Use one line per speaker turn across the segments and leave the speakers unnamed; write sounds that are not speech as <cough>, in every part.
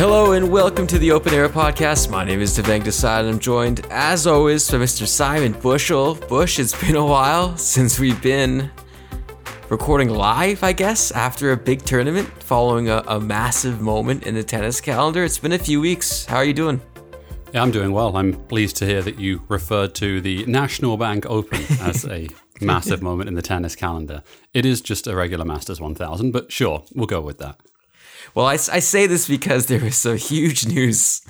Hello and welcome to the Open Air Podcast. My name is Devang Desai and I'm joined, as always, by Mr. Simon Bushell. Bush, it's been a while since we've been recording live, I guess, after a big tournament following a, a massive moment in the tennis calendar. It's been a few weeks. How are you doing?
Yeah, I'm doing well. I'm pleased to hear that you referred to the National Bank Open as a <laughs> massive moment in the tennis calendar. It is just a regular Masters 1000, but sure, we'll go with that.
Well, I, I say this because there was some huge news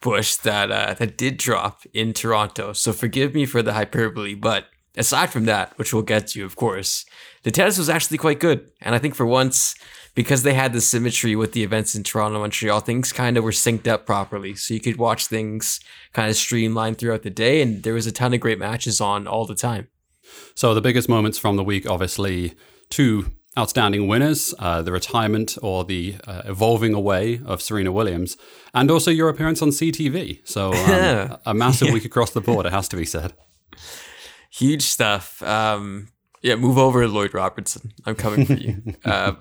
push that uh, that did drop in Toronto. So forgive me for the hyperbole, but aside from that, which we'll get to, of course, the tennis was actually quite good. And I think for once, because they had the symmetry with the events in Toronto, Montreal, things kind of were synced up properly. So you could watch things kind of streamlined throughout the day, and there was a ton of great matches on all the time.
So the biggest moments from the week, obviously, two outstanding winners, uh, the retirement or the uh, evolving away of Serena Williams, and also your appearance on CTV. So um, <laughs> a massive yeah. week across the board, it has to be said.
Huge stuff. Um, yeah, move over, Lloyd Robertson. I'm coming for you. <laughs> uh,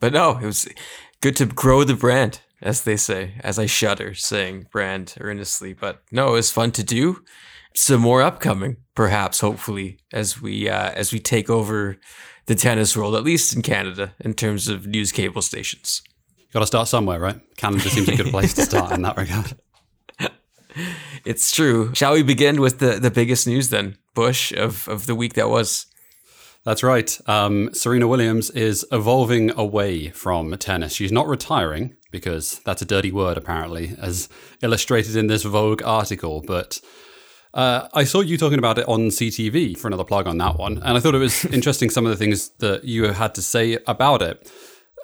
but no, it was good to grow the brand, as they say, as I shudder saying brand earnestly. But no, it was fun to do. Some more upcoming, perhaps, hopefully, as we uh, as we take over the tennis world, at least in Canada, in terms of news cable stations.
Got to start somewhere, right? Canada seems a good place to start in that regard. <laughs>
It's true. Shall we begin with the, the biggest news then, Bush, of, of the week that was?
That's right. Um, Serena Williams is evolving away from tennis. She's not retiring because that's a dirty word, apparently, as illustrated in this Vogue article. But uh, I saw you talking about it on CTV for another plug on that one, and I thought it was <laughs> interesting some of the things that you had to say about it.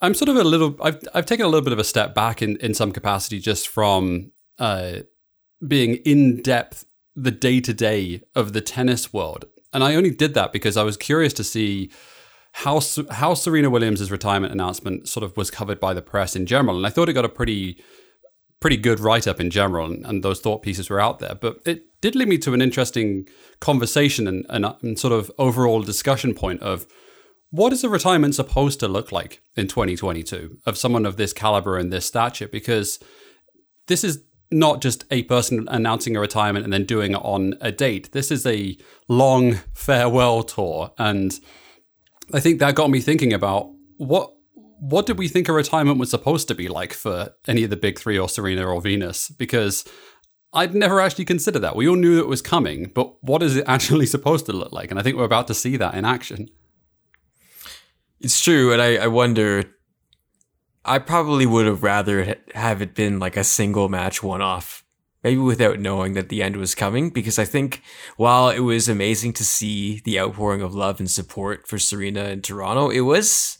I'm sort of a little. I've I've taken a little bit of a step back in in some capacity just from uh, being in depth the day to day of the tennis world, and I only did that because I was curious to see how how Serena Williams' retirement announcement sort of was covered by the press in general, and I thought it got a pretty pretty good write up in general, and, and, those thought pieces were out there. But it did lead me to an interesting conversation and, and, and sort of overall discussion point of what is a retirement supposed to look like in 2022 of someone of this caliber and this stature? Because this is not just a person announcing a retirement and then doing it on a date. This is a long farewell tour. And I think that got me thinking about what what did we think a retirement was supposed to be like for any of the big three or Serena or Venus? Because I'd never actually considered that. We all knew it was coming, but what is it <laughs> actually supposed to look like? And I think we're about to see that in action.
It's true, and I, I wonder. I probably would have rather have it been like a single match one off, maybe without knowing that the end was coming. Because I think while it was amazing to see the outpouring of love and support for Serena in Toronto, it was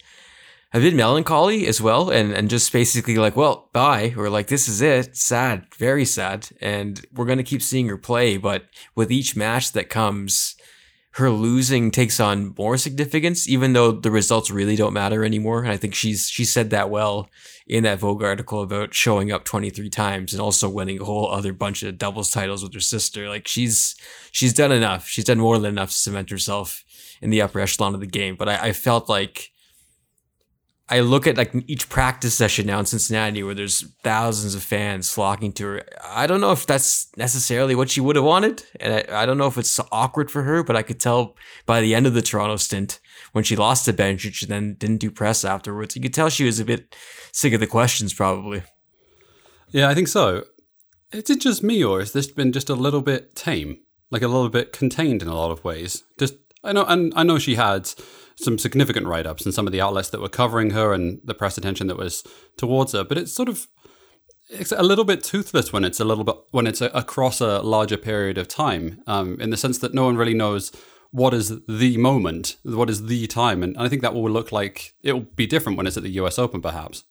a bit melancholy as well and and just basically like well bye or like this is it sad very sad and we're going to keep seeing her play but with each match that comes her losing takes on more significance even though the results really don't matter anymore. And i think she's she said that well in that vogue article about showing up 23 times and also winning a whole other bunch of doubles titles with her sister. Like she's she's done enough. She's done more than enough to cement herself in the upper echelon of the game. But i, I felt like I look at like each practice session now in Cincinnati where there's thousands of fans flocking to her. I don't know if that's necessarily what she would have wanted. And I, I don't know if it's awkward for her, but I could tell by the end of the Toronto stint when she lost to Bencic and then didn't do press afterwards, you could tell she was a bit sick of the questions probably.
Yeah, I think so. Is it just me or has this been just a little bit tame? Like a little bit contained in a lot of ways? Just I know and I know she had some significant write ups and some of the outlets that were covering her and the press attention that was towards her. But it's sort of it's a little bit toothless when it's a little bit when it's a, across a larger period of time, um, in the sense that no one really knows what is the moment, what is the time, and I think that will look like it will be different when it's at the U.S. Open, perhaps.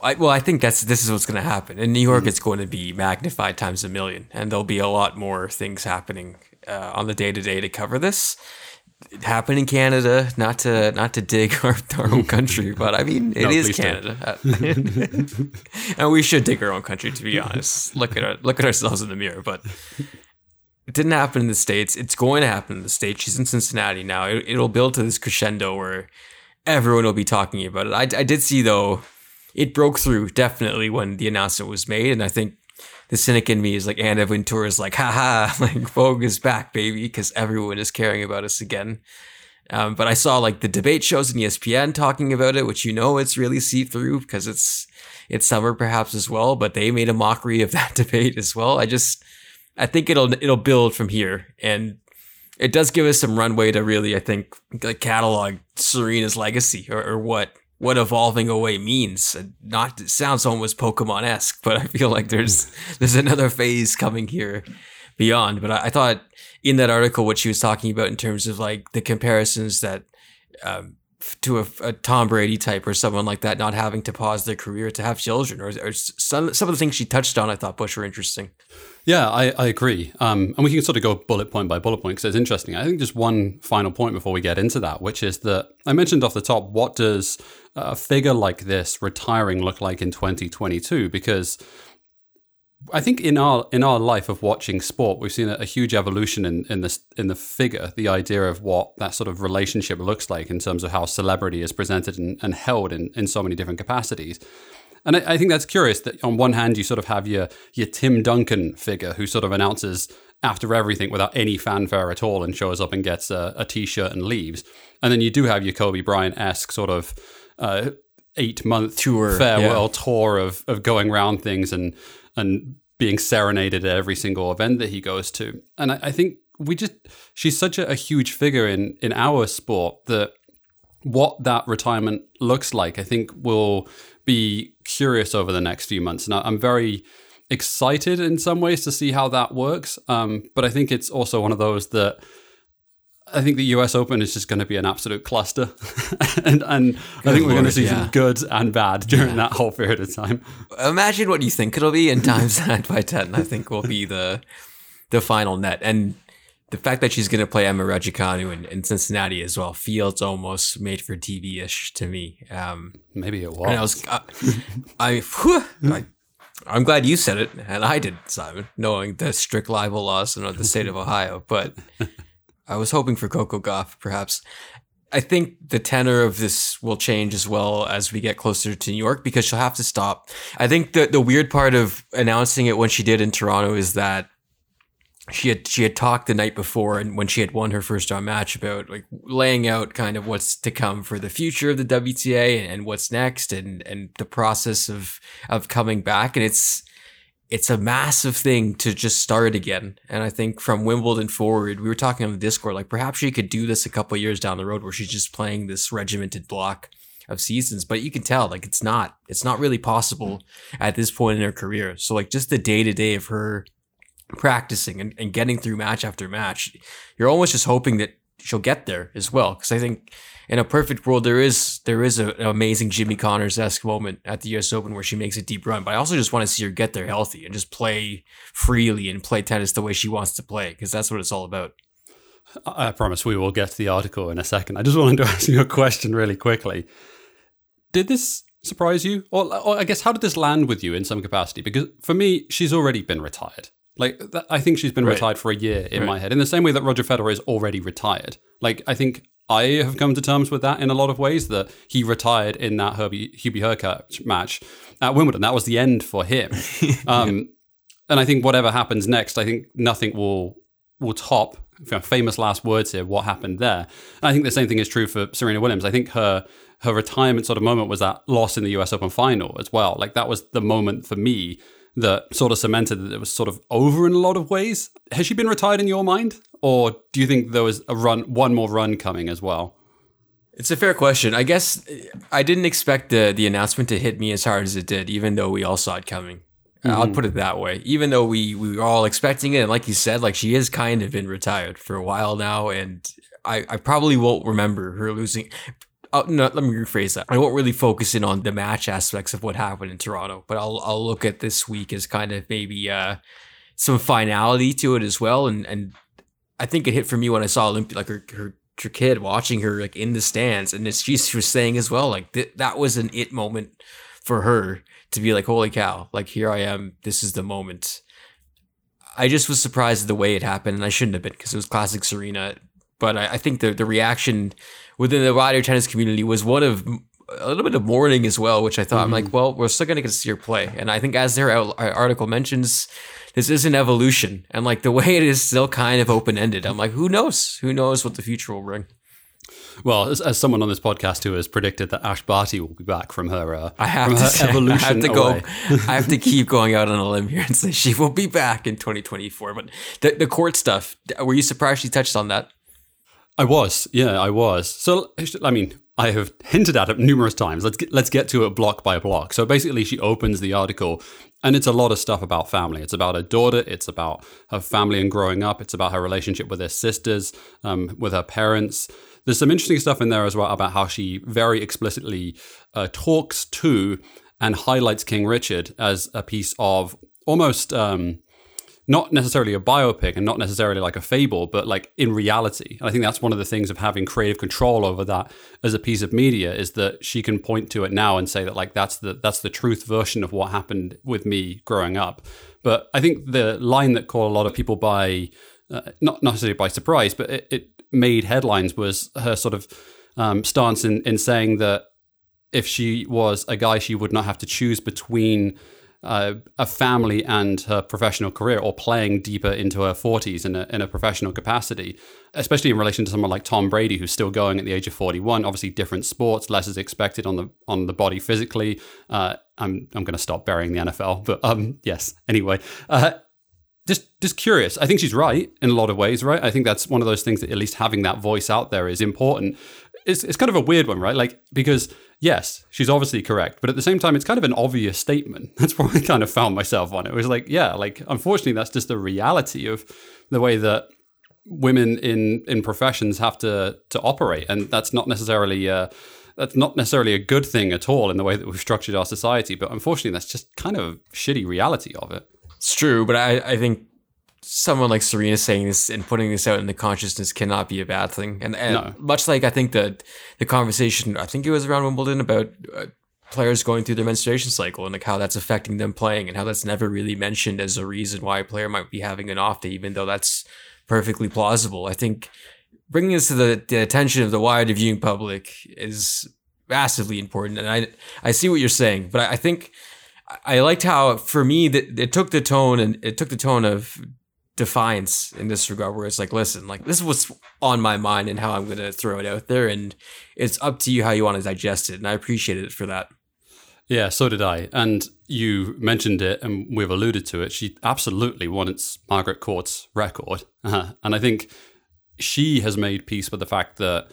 I, well, I think that's this is what's going to happen in New York. Mm-hmm. It's going to be magnified times a million, and there'll be a lot more things happening uh, on the day to day to cover this it happened in Canada. Not to not to dig <laughs> our, our own country, but I mean it no, is Canada, <laughs> and we should dig our own country. To be honest, look at our, look at ourselves in the mirror. But it didn't happen in the states. It's going to happen in the states. She's in Cincinnati now. It, will build to this crescendo where everyone will be talking about it. I, I did see though, it broke through definitely when the announcement was made, and I think the cynic in me is like Anna Wintour is like, haha, <laughs> like Vogue is back, baby, because everyone is caring about us again. Um, but I saw like the debate shows in ESPN talking about it, which you know it's really see through because it's it's summer perhaps as well. But they made a mockery of <laughs> that debate as well. I just I think it'll it'll build from here, and it does give us some runway to really I think like catalog Serena's legacy or, or what what evolving away means. Not it sounds almost Pokemon esque, but I feel like there's there's another phase coming here beyond. But I, I, thought in that article what she was talking about in terms of like the comparisons that um, to a, a, Tom Brady type or someone like that not having to pause their career to have children or, or some some of the things she touched on I thought Bush were interesting.
Yeah, I, I agree. Um, and we can sort of go bullet point by bullet point because it's interesting. I think just one final point before we get into that, which is that I mentioned off the top, what does a figure like this retiring look like in 2022? Because I think in our in our life of watching sport, we've seen a, a, huge evolution in in this in the figure, the idea of what that sort of relationship looks like in terms of how celebrity is presented and, and held in, in so many different capacities. And I, I, think that's curious that on one hand you sort of have your your Tim Duncan figure who sort of announces after everything without any fanfare at all and shows up and gets a a t-shirt and leaves. And then you do have your Kobe Bryant esque sort of uh, eight month tour farewell yeah. tour of of going around things and and being serenaded at every single event that he goes to. And I, I think we just she's such a, a huge figure in in our sport that what that retirement looks like, I think will be curious over the next few months. And I'm very excited in some ways to see how that works. Um, but I think it's also one of those that I think the US Open is just going to be an absolute cluster. <laughs> and and I think we're going to see yeah. some good and bad during yeah. that whole period of time.
Imagine what you think it'll be and times <laughs> that by 10, I think will be the the final net. And the fact that she's going to play Emma Raducanu in, in, Cincinnati as well feels almost made for TV ish to me. Um,
Maybe it was. I was,
uh, I, whew, I, I'm glad you said it, and I did, Simon, knowing the strict libel laws in the state of <laughs> Ohio. But I was hoping for Coco Gauff, perhaps. I think the tenor of this will change as well as we get closer to New York because she'll have to stop. I think the the weird part of announcing it when she did in Toronto is that she had she had talked the night before and when she had won her first round match about like laying out kind of what's to come for the future of the WTA and, and what's next and and the process of of coming back. And it's it's a massive thing to just start again. And I think from Wimbledon forward we were talking on the Discord like perhaps she could do this a couple years down the road where she's just playing this regimented block of seasons. But you can tell like it's not it's not really possible mm. at this point in her career. So like just the day to day of her practicing and, and getting through match after match, you're almost just hoping that she'll get there as well. Because I think in a perfect world, there is there is a, an amazing Jimmy Connors esque moment at the U.S. Open where she makes a deep run. But I also just want to see her get there healthy and just play freely and play tennis the way she wants to play because that's what it's all about.
I promise we will get to the article in a second. I just wanted to <laughs> ask you a question really quickly. Did this surprise you? Or, or I guess, how did this land with you in some capacity? Because for me, she's already been retired. Like I think she's been right. retired for a year in right. my head, in the same way that Roger Federer is already retired. Like I think I have come to terms with that in a lot of ways. That he retired in that Herbie Hubie Hurkacz match at Wimbledon. That was the end for him. <laughs> Um, and I think whatever happens next, I think nothing will will top famous last words here. What happened there? And I think the same thing is true for Serena Williams. I think her her retirement sort of moment was that loss in the U.S. Open final as well. Like that was the moment for me that sort of cemented that it was sort of over in a lot of ways. Has she been retired in your mind, or do you think there was a run, one more run coming as well?
It's a fair question. I guess I didn't expect the the announcement to hit me as hard as it did, even though we all saw it coming. Mm-hmm. I'll put it that way. Even though we we were all expecting it, and like you said, like she has kind of been retired for a while now, and I I probably won't remember her losing. Oh, no, let me rephrase that. I won't really focus in on the match aspects of what happened in Toronto, but I'll I'll look at this week as kind of maybe uh, some finality to it as well. And and I think it hit for me when I saw Olympia, like her, her her kid watching her like in the stands, and she was saying as well, like th- that was an it moment for her to be like, holy cow, like here I am, this is the moment. I just was surprised at the way it happened, and I shouldn't have been because it was classic Serena. But I, I think the the reaction within the wider tennis community was one of a little bit of mourning as well, which I thought mm-hmm. I'm like, well, we're still going to get to see her play, and I think as their article mentions, this is an evolution, and like the way it is still kind of open ended. I'm like, who knows? Who knows what the future will bring?
Well, as, as, someone on this podcast who has predicted that Ash Barty will be back from her, uh,
I have to say, evolution, I have to away. go. I have to keep going out on a limb here and say she will be back in 2024. But the the court stuff, were you surprised she touched on that?
I was, yeah, I was. So, I mean, I have hinted at it numerous times. Let's get, let's get to it block by block. So basically, she opens the article, and it's a lot of stuff about family. It's about her daughter. It's about her family and growing up. It's about her relationship with her sisters, um, with her parents. There's some interesting stuff in there as well about how she very explicitly uh, talks to and highlights King Richard as a piece of almost. Um, not necessarily a biopic and not necessarily like a fable, but like in reality. And I think that's one of the things of having creative control over that as a piece of media is that she can point to it now and say that like that's the that's the truth version of what happened with me growing up. But I think the line that caught a lot of people by uh, not necessarily by surprise, but it, it, made headlines was her sort of um, stance in, in saying that if she was a guy, she would not have to choose between uh, a family and her professional career or playing deeper into her 40s in a, in a professional capacity, especially in relation to someone like Tom Brady, who's still going at the age of 41. Obviously, different sports, less is expected on the on the body physically. Uh, I'm I'm going to stop burying the NFL, <laughs> but um, yes. Anyway, uh, just just curious. I think she's right in a lot of ways, right? I think that's one of those things that at least having that voice out there is important. It's it's kind of a weird one, right? Like because yes, she's obviously correct, but at the same time, it's kind of an obvious statement. <laughs> That's where I kind of found myself on it. Was like, yeah, like unfortunately, that's just the reality of the way that women in in professions have to to operate, and that's not necessarily. Uh, that's not necessarily a good thing at all in the way that we've structured our society, but unfortunately, that's just kind of a shitty reality of it.
It's true, but I, I think someone like Serena saying this and putting this out in the consciousness cannot be a bad thing. And, and no. much like I think that the conversation, I think it was around Wimbledon about uh, players going through their menstruation cycle and like how that's affecting them playing and how that's never really mentioned as a reason why a player might be having an off day, even though that's perfectly plausible. I think bringing this to the, the attention of the wider viewing public is massively important. And I, I see what you're saying, but I, I think I liked how for me that it took the tone and it took the tone of defiance in this regard where it's like listen like this is what's on my mind and how i'm going to throw it out there and it's up to you how you want to digest it and i appreciated it for that.
Yeah so did i. And you mentioned it and we've alluded to it. She absolutely wants margaret court's record. Uh-huh. <laughs> and i think she has made peace with the fact that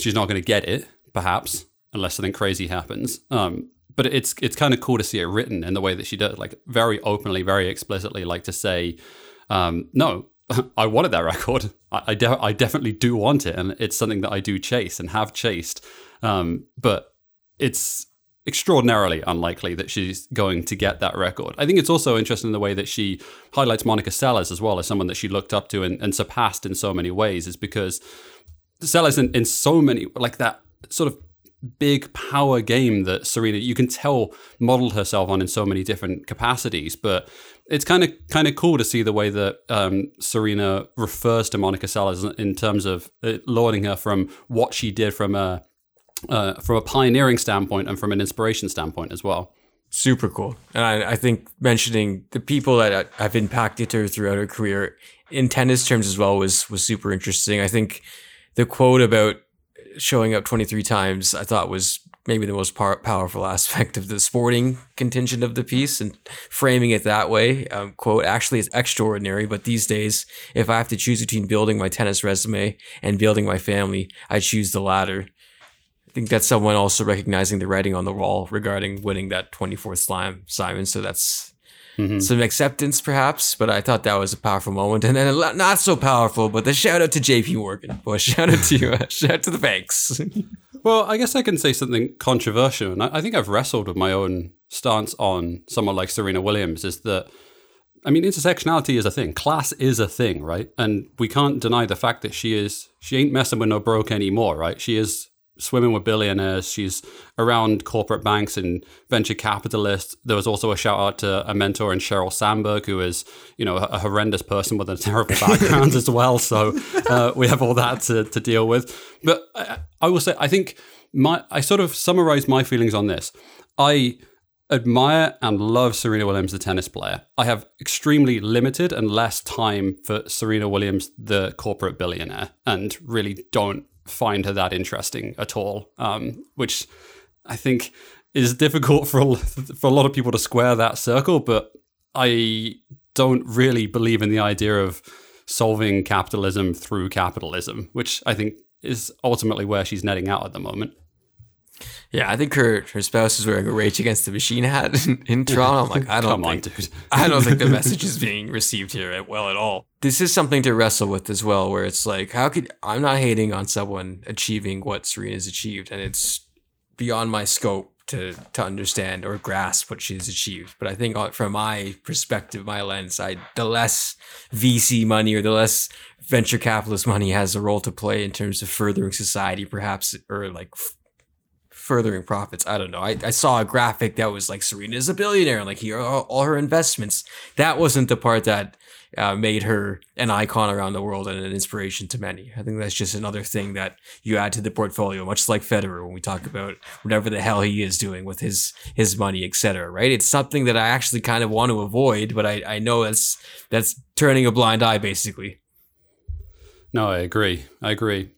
she's not going to get it perhaps unless something crazy happens. Um, but it's it's kind of cool to see it written in the way that she does. Like very openly very explicitly like to say um, no, <laughs> I wanted that <laughs> record. I, I, de- I, definitely do want it, and it's something that I do chase and have chased. Um, but it's extraordinarily unlikely that she's going to get that record. I think it's also interesting in the way that she highlights Monica Seles as well as someone that she looked up to and, and surpassed in so many ways, is because Seles in, in so many like that sort of big power game that Serena you can tell modeled herself on in so many different capacities. But it's kind of kind of cool to see the way that um, Serena refers to Monica Seles in terms of uh, lauding her from what she did from a uh, from a pioneering standpoint and from an inspiration standpoint as well.
Super cool, and I, I think mentioning the people that have impacted her throughout her career in tennis terms as well was was super interesting. I think the quote about showing up 23 times I thought was maybe the most par- powerful <laughs> aspect of the sporting contingent of the piece and framing it that way um, quote actually is extraordinary but these days if i have to choose between building my tennis resume and building my family i choose the latter. I think that's someone also recognizing the writing on the wall regarding winning that 24th slam simon so that's Mm-hmm. some acceptance perhaps but i thought that was a powerful moment and then a not so powerful but the shout out to jp morgan well shout out to you uh, <laughs> shout out to the banks <laughs>
well i guess i can say something controversial and I, I think i've wrestled with my own stance on someone like serena williams is that I mean, intersectionality is a thing. Class is a thing, right? And we can't deny the fact that she is, she ain't messing with no broke anymore, right? She is swimming with billionaires. She's around corporate banks and venture capitalists. There was also a shout out to a mentor in Sheryl Sandberg, who is, you know, a, horrendous person with a terrible <laughs> background as well. So uh, we have all that to, to deal with. But I, I will say, I think my, I sort of summarize my feelings on this. I admire and love Serena Williams, the tennis player. I have extremely limited and less time for Serena Williams, the corporate billionaire, and really don't find her that interesting at all, um, which I think is difficult for for a lot of people to square that circle. But I don't really believe in the idea of solving capitalism through capitalism, which I think is ultimately where she's netting out at the moment.
Yeah, I think her her spouse is wearing a Rage Against the Machine hat in, in Toronto. I'm like, I don't
Come
think,
on, dude.
I don't think the <laughs> message is being received here at, well at all. This is something to wrestle with as well, where it's like, how could I'm not hating on someone achieving what Serena's achieved, and it's beyond my scope to to understand or grasp what she's achieved. But I think uh, from my perspective, my lens, I the less VC money or the less venture capitalist money has a role to play in terms of furthering society, perhaps, or like furthering profits. I don't know. I, I saw a graphic that was like Serena is a billionaire, and like here are all her investments. That wasn't the part that uh, made her an icon around the world and an inspiration to many. I think that's just another thing that you add to the portfolio, much like Federer when we talk about whatever the hell he is doing with his his money, etc. Right? It's something that I actually kind of want to avoid, but I, I know that's that's turning a blind eye, basically.
No, I agree. I agree.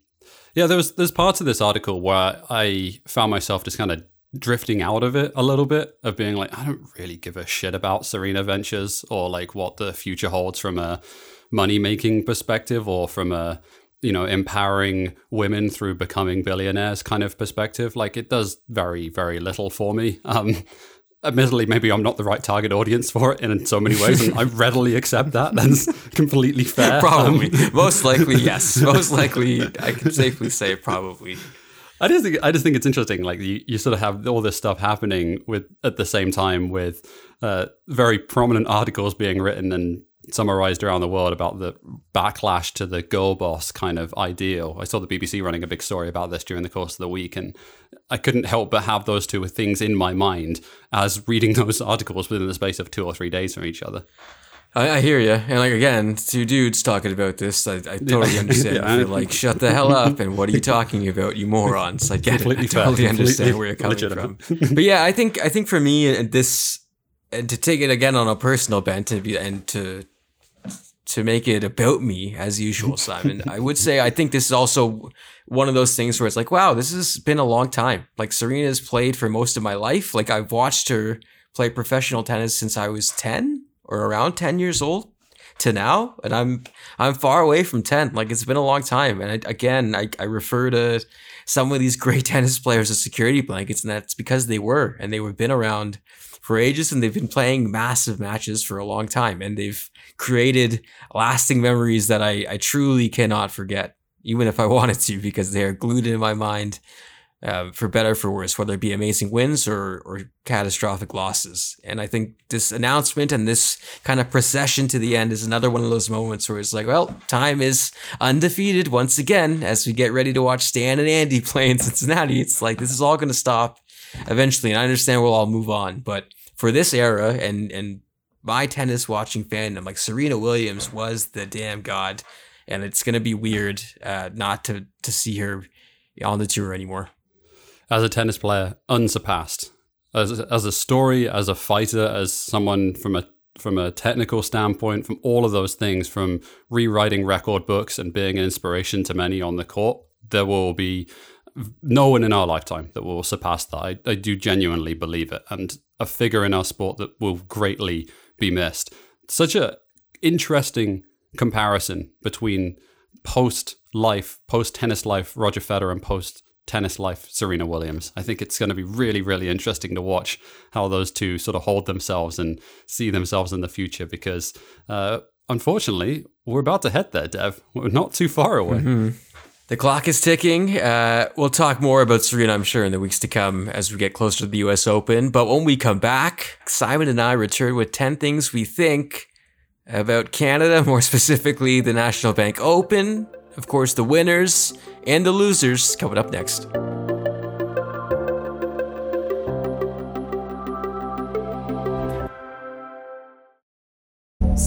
Yeah, there was there's parts of this article where I found myself just kind of drifting out of it a little bit of being like I don't really give a shit about Serena Ventures or like what the future holds from a money making perspective or from a you know empowering women through becoming billionaires kind of perspective. Like it does very very little for me. Um admittedly, maybe I'm not the right target audience for it in so many ways, and I <laughs> readily accept that. That's completely fair.
Probably, um, most likely, <laughs> yes. Most likely, I can safely say probably.
I just think I just think it's interesting. Like you, you sort of have all this stuff happening with at the same time with uh, very prominent articles being written and summarized around the world about the backlash to the girl boss kind of ideal. I saw the BBC running a big story about this during the course of the week, and I couldn't help but have those two things in my mind as reading <laughs> those articles within the space of two or three days from each other.
I, I hear you, and like again, two dudes talking about this. I, I totally <laughs> understand. yeah, feel like shut the hell up, and what are you <laughs> talking about, you morons? I get Completely it. I totally fair. understand Completely where you're coming legitimate. from. But yeah, I think I think for me, and this, and to take it again on a personal bent, and, be, and to to make it about me as usual, Simon. I would say I think this is also one of those things where it's like, wow, this has been a long time. Like Serena's played for most of my life. Like I've watched her play professional tennis since I was 10 or around 10 years old to now. And I'm I'm far away from 10. Like it's been a long time. And I, again, I, I refer to some of these great <laughs> tennis players as security blankets, and that's because they were and they were been around for ages and they've been playing massive matches for a long time and they've created lasting memories that I, I truly cannot forget, even if I <laughs> wanted to, because they are glued in my mind uh, for better for worse, whether it be amazing wins or or catastrophic losses. And I think this announcement and this kind of procession to the end is another one of those moments where it's like, well, time is undefeated once again as we get ready to watch Stan and Andy <laughs> play in Cincinnati. It's like this is all going to stop eventually, and I understand we'll all move on, but for this era and and my tennis watching fandom, like Serena Williams was the damn god, and it's gonna be weird uh, not to to see her on the tour anymore.
As a tennis player, unsurpassed. As as a story, as a fighter, as someone from a from a technical standpoint, from all of those things, from rewriting record books and being an inspiration to many on the court, there will be no one in our lifetime that will surpass that. I, I do genuinely believe it, and a figure in our sport that will greatly be missed. Such a interesting comparison between post life, post tennis life Roger Federer and post tennis life Serena Williams. I think it's going to be really, really interesting to watch how those two sort of hold themselves and see themselves in the future because, uh, unfortunately, we're about to head there, Dev. We're not too far away.
Mm-hmm. The clock is ticking. Uh, we'll talk more about Serena, I'm sure, in the weeks to come as we get closer to the US Open. But when we come back, Simon and I return with 10 things we think about Canada, <laughs> more specifically the National Bank Open, of course, the winners and the losers coming up next.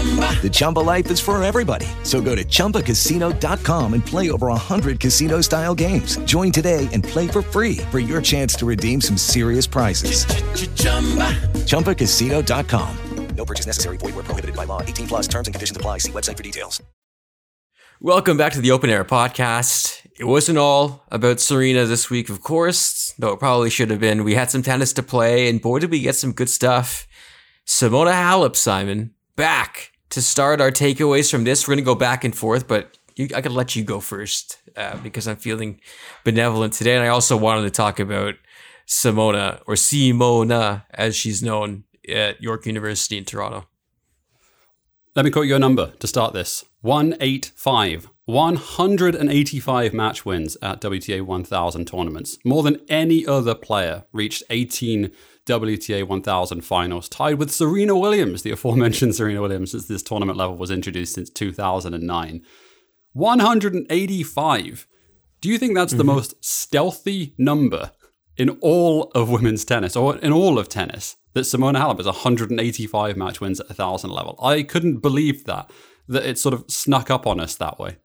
The Chumba life is for everybody. So go to ChumbaCasino.com and play over 100 casino style games. Join today and play for free for your chance to redeem some serious prizes. ChumbaCasino.com.
No purchase necessary. Void where prohibited by law. 18 plus terms and conditions apply. See website for details.
Welcome back to the Open Air podcast. It wasn't all about Serena this week, of course, though it probably should have been. We had some tennis to play, and boy, did we get some good stuff. Simona Halep, Simon, back to start our takeaways from this. We're going to go back and forth, but you, I could let you go first uh, because I'm feeling benevolent today. And I also wanted to talk about Simona, or Simona, as she's known at York University in Toronto.
Let me quote your number to start this 185. 185 match wins at WTA 1000 tournaments. More than any other player reached 18 WTA 1000 finals, tied with Serena Williams, the aforementioned Serena Williams, since this tournament level was introduced since 2009. 185. Do you think that's mm-hmm. the most stealthy number in all of women's tennis, or in all of tennis, that Simona Halep has 185 match wins at a 1000 level? I couldn't believe that, that it sort of snuck up on us that way.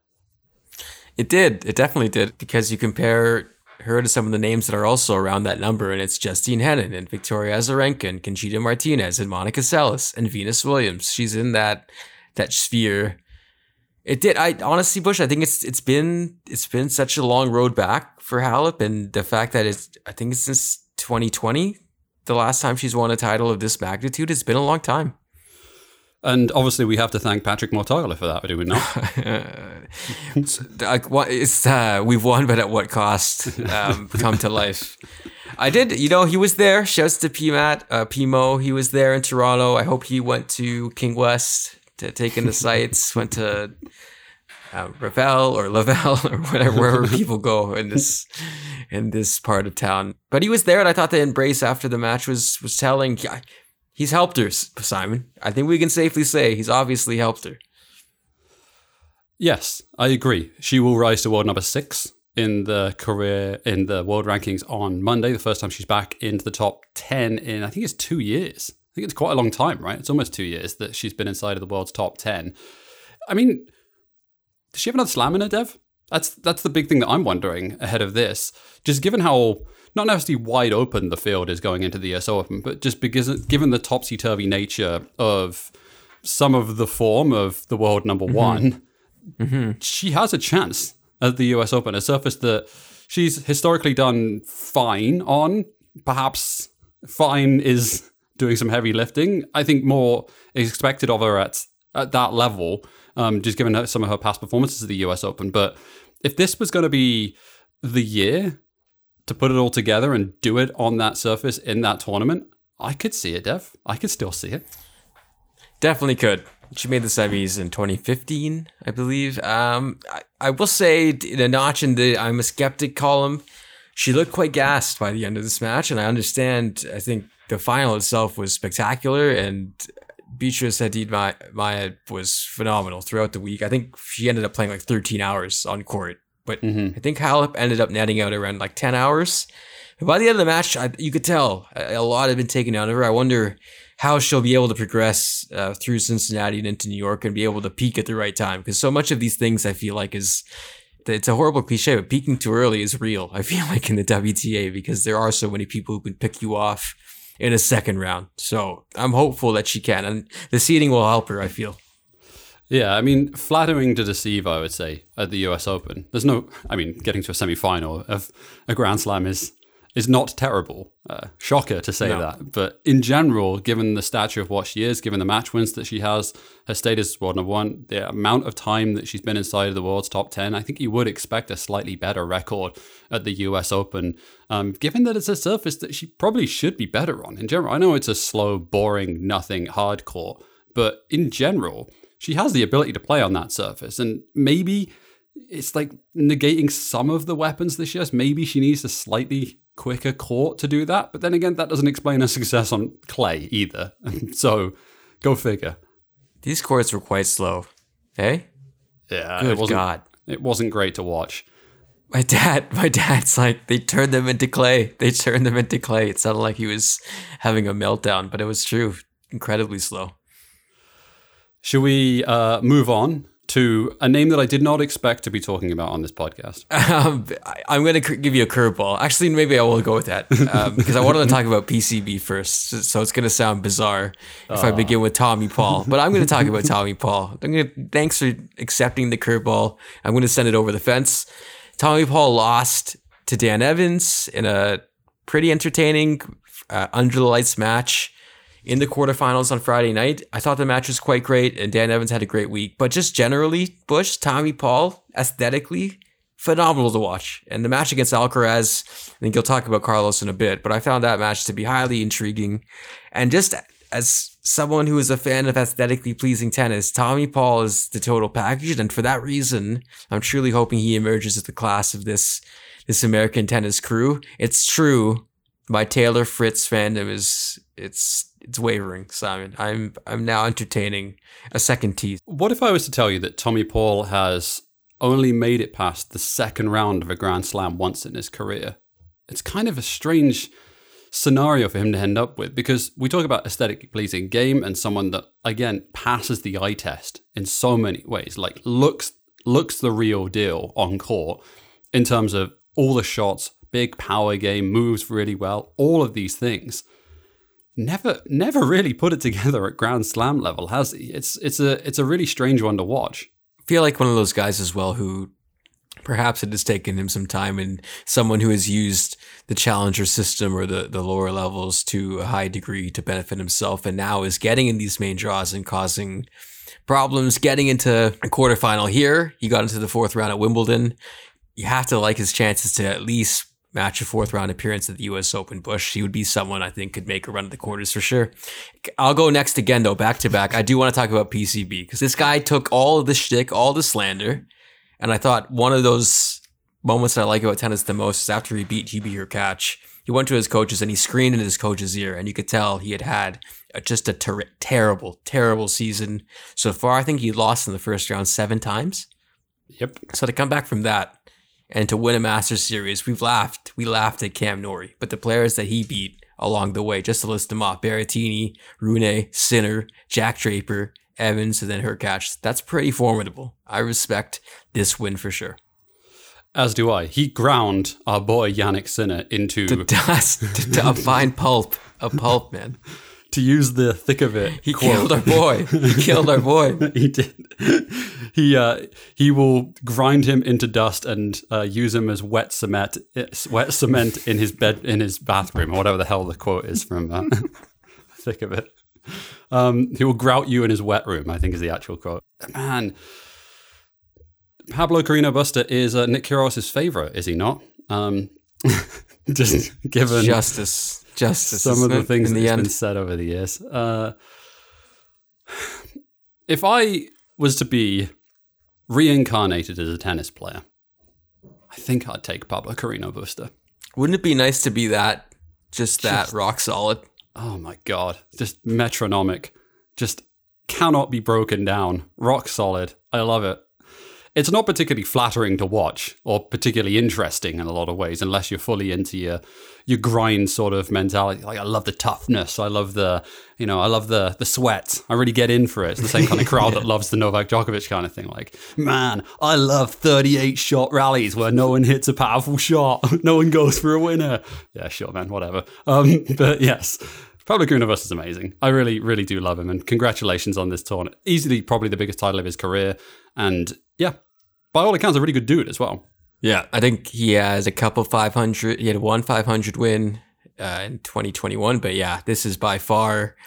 It did. It definitely did. Because you compare her of some of the names that are also around that number, and it's Justine Henin and Victoria Azarenka and Conchita Martinez and Monica Seles and Venus Williams. She's in that that sphere. It did. I honestly, Bush. I think it's it's been it's been such a long road back for Halep, and the fact that it's I think it's since 2020 the last time she's won a title of this magnitude. It's been a long time.
And obviously, we have to thank Patrick Mouratoglou for that, but do we not? <laughs>
it's, uh, we've won, but at what cost? Um, <laughs> come to life. I did, you know, he was there. Shouts to PMAT, uh, PMO. He was there in Toronto. I hope he went to King West to take in the sights, <laughs> went to uh, Ravel or Lavelle or whatever wherever people go in this in this part of town. But he was there, and I thought the embrace after the match was was telling. He's helped her, Simon. I think we can safely say he's obviously helped her.
Yes, I agree. She will rise to world number six in the career in the world rankings on Monday. The first time she's back into the top ten in I think it's two years. I think it's quite a long time, right? It's almost two years that she's been inside of the world's top ten. I mean, does she have another slam in her, Dev? That's that's the big thing that I'm wondering ahead of this. Just given how not necessarily wide open the field is going into the US Open, but just because given the topsy turvy nature of some of the form of the world number
Mm-hmm.
one, she has a chance at the US Open, a surface that she's historically done fine on. Perhaps fine is doing some heavy lifting. I think more is expected of her at at that level, um, just given her, some of her past performances at the US Open. But if this was going to be the year to put it all together and do it on that surface in that tournament, I could see it, Dev. I could still see it.
Definitely could. She made the semis in 2015, I believe. Um, I, I will say, in a notch in the I'm a skeptic column, she looked quite gassed by the end of this match, and I understand. I think the final itself was spectacular, and Beatrice Haddad Ma- Maia was phenomenal throughout the week. I think she ended up playing like 13 hours on court, but I think Halep ended up netting out around like 10 hours. But by the end of the match, I, you could tell a, a lot had been taken out of her. I wonder how she'll be able to progress uh, through Cincinnati and into New York and be able to peak at the right time. Because so much of these things I feel like is it's a horrible cliche, but peaking too early is real. I feel like in the WTA because there are so many people who can pick you off in a second round. So I'm hopeful that she can, and the seeding will help her. I feel.
Yeah, I mean, flattering to deceive, I would say, at the US Open. There's no, I mean, getting to a semi final of a Grand Slam is is not terrible. Uh, shocker to say
No.
that. But in general, given the stature of what she is, given the match wins that she has, her status as world number one, the amount of time that she's been inside of the world's top 10, I think you would expect a slightly better record at the US Open, um, given that it's a surface that she probably should be better on in general. I know it's a slow, boring, nothing hard court, but in general, she has the ability to play on that surface. And maybe it's like negating some of the weapons that she has. Maybe she needs a slightly quicker court to do that. But then again, that doesn't explain her <laughs> success on clay either. <laughs> so go figure.
These courts were quite slow. Hey,
Yeah,
Good
it wasn't,
God.
it wasn't great to watch.
my dad, <laughs> my dad's like they turned them into clay. They turned them into clay. It sounded like he was having a meltdown, but it was true. Incredibly slow.
Should we uh, move on to a name that I did not expect to be talking about on this podcast? <laughs>
Um, I'm going to give you a curveball. Actually, maybe I will go with that um, <laughs> because I wanted to talk about PCB first. So, it's going to sound bizarre if I begin with Tommy Paul, but I'm going to talk about Tommy Paul. I'm going to thanks for accepting the curveball. I'm going to send it over the fence. Tommy Paul lost to Dan Evans in a pretty entertaining uh, under the lights match in the quarterfinals on Friday night. I thought the match was quite great, and Dan Evans had a great week. But just generally, Bush, Tommy Paul, aesthetically, phenomenal to watch. And the match against Alcaraz, I think you'll talk about Carlos in a bit, but I found that match to be highly intriguing. And just as someone who is a fan of aesthetically pleasing tennis, Tommy Paul is the total package. And for that reason, I'm truly hoping he emerges as the class of this this American tennis crew. It's true. My Taylor Fritz fandom is it's it's wavering, Simon. I'm I'm now entertaining a second tease.
What if I was to tell you that Tommy Paul has only made it past the second round of a Grand Slam once in his career? It's kind of a strange scenario for him to end up with because we talk about aesthetically pleasing game and someone that again passes the eye test in so many ways, like looks looks the real deal on court in terms of all the shots, big power game, moves really well, all of these things never never really put it together at Grand Slam level, has he? It's it's a it's a really strange one to watch.
I feel like one of those guys as well who perhaps it has taken him some time and someone who has used the challenger system or the, the lower levels to a high degree to benefit himself and now is getting in these main draws and causing problems getting into a quarterfinal here. He got into the fourth round at Wimbledon. You have to like his chances to at least match a fourth round appearance at the US Open Bush. He would be someone I think could make a run at the quarters for sure. I'll go next again though, back to back. I do want to talk about PCB because this guy took all of the shtick, all the slander, And I thought one of those moments that I like about tennis the most is after he beat GB catch. he went to his coaches and he screamed in his coach's ear, and you could tell he had had a, just a ter- terrible, terrible season so far. I think he lost in the first round seven times.
Yep.
So to come back from that and to win a Masters series, we've laughed. We laughed at Cam Norrie, but the players that he beat along the way, just to list them off: Berrettini, Rune, Sinner, Jack Draper, Evans, and then Hurkacz. That's pretty formidable. I respect this win for sure.
As do I. He ground our boy Jannik Sinner into
To dust, to, to a fine pulp, a pulp, man. <laughs>
to use the thick of it.
He
quote.
killed our boy. He <laughs> killed our boy.
he did. He uh, he will grind him into dust and uh, use him as wet cement, wet cement in his bed in his bathroom or whatever the hell the quote is from uh, <laughs> thick of it. Um, he will grout you in his wet room. I think is the actual quote. Man, Pablo Carreño Busta is uh, Nick Kyrgios's favorite, is he not? Um, <laughs> just given
Justice, justice.
some of the
it,
things
in
that
the
has
end.
been said over the years. Uh, if I was to be reincarnated as a tennis player, I think I'd take Pablo Carreño Busta.
Wouldn't it be nice to be that, just that rock solid?
Oh my god, just metronomic, just cannot be broken down, rock solid. I love it. It's not particularly flattering to watch or particularly interesting in a lot of ways unless you're fully into your your grind sort of mentality. Like I love the toughness, I love the you know, I love the the sweat. I really get in for it. It's the same kind of <laughs> crowd that loves the Novak Djokovic kind of thing. Like, man, I love 38 shot rallies where no one hits a powerful shot, <laughs> no one goes for a winner. Yeah, sure, man, whatever. Um, <laughs> but yes, Pablo Carreño Busta is amazing. I really, really do love him, and congratulations on this tournament. Easily, probably the biggest title of his career, and yeah, by all accounts, a really good dude as well.
Yeah, I think he has a couple 500. He had one 500 win uh, in 2021, but yeah, this is by far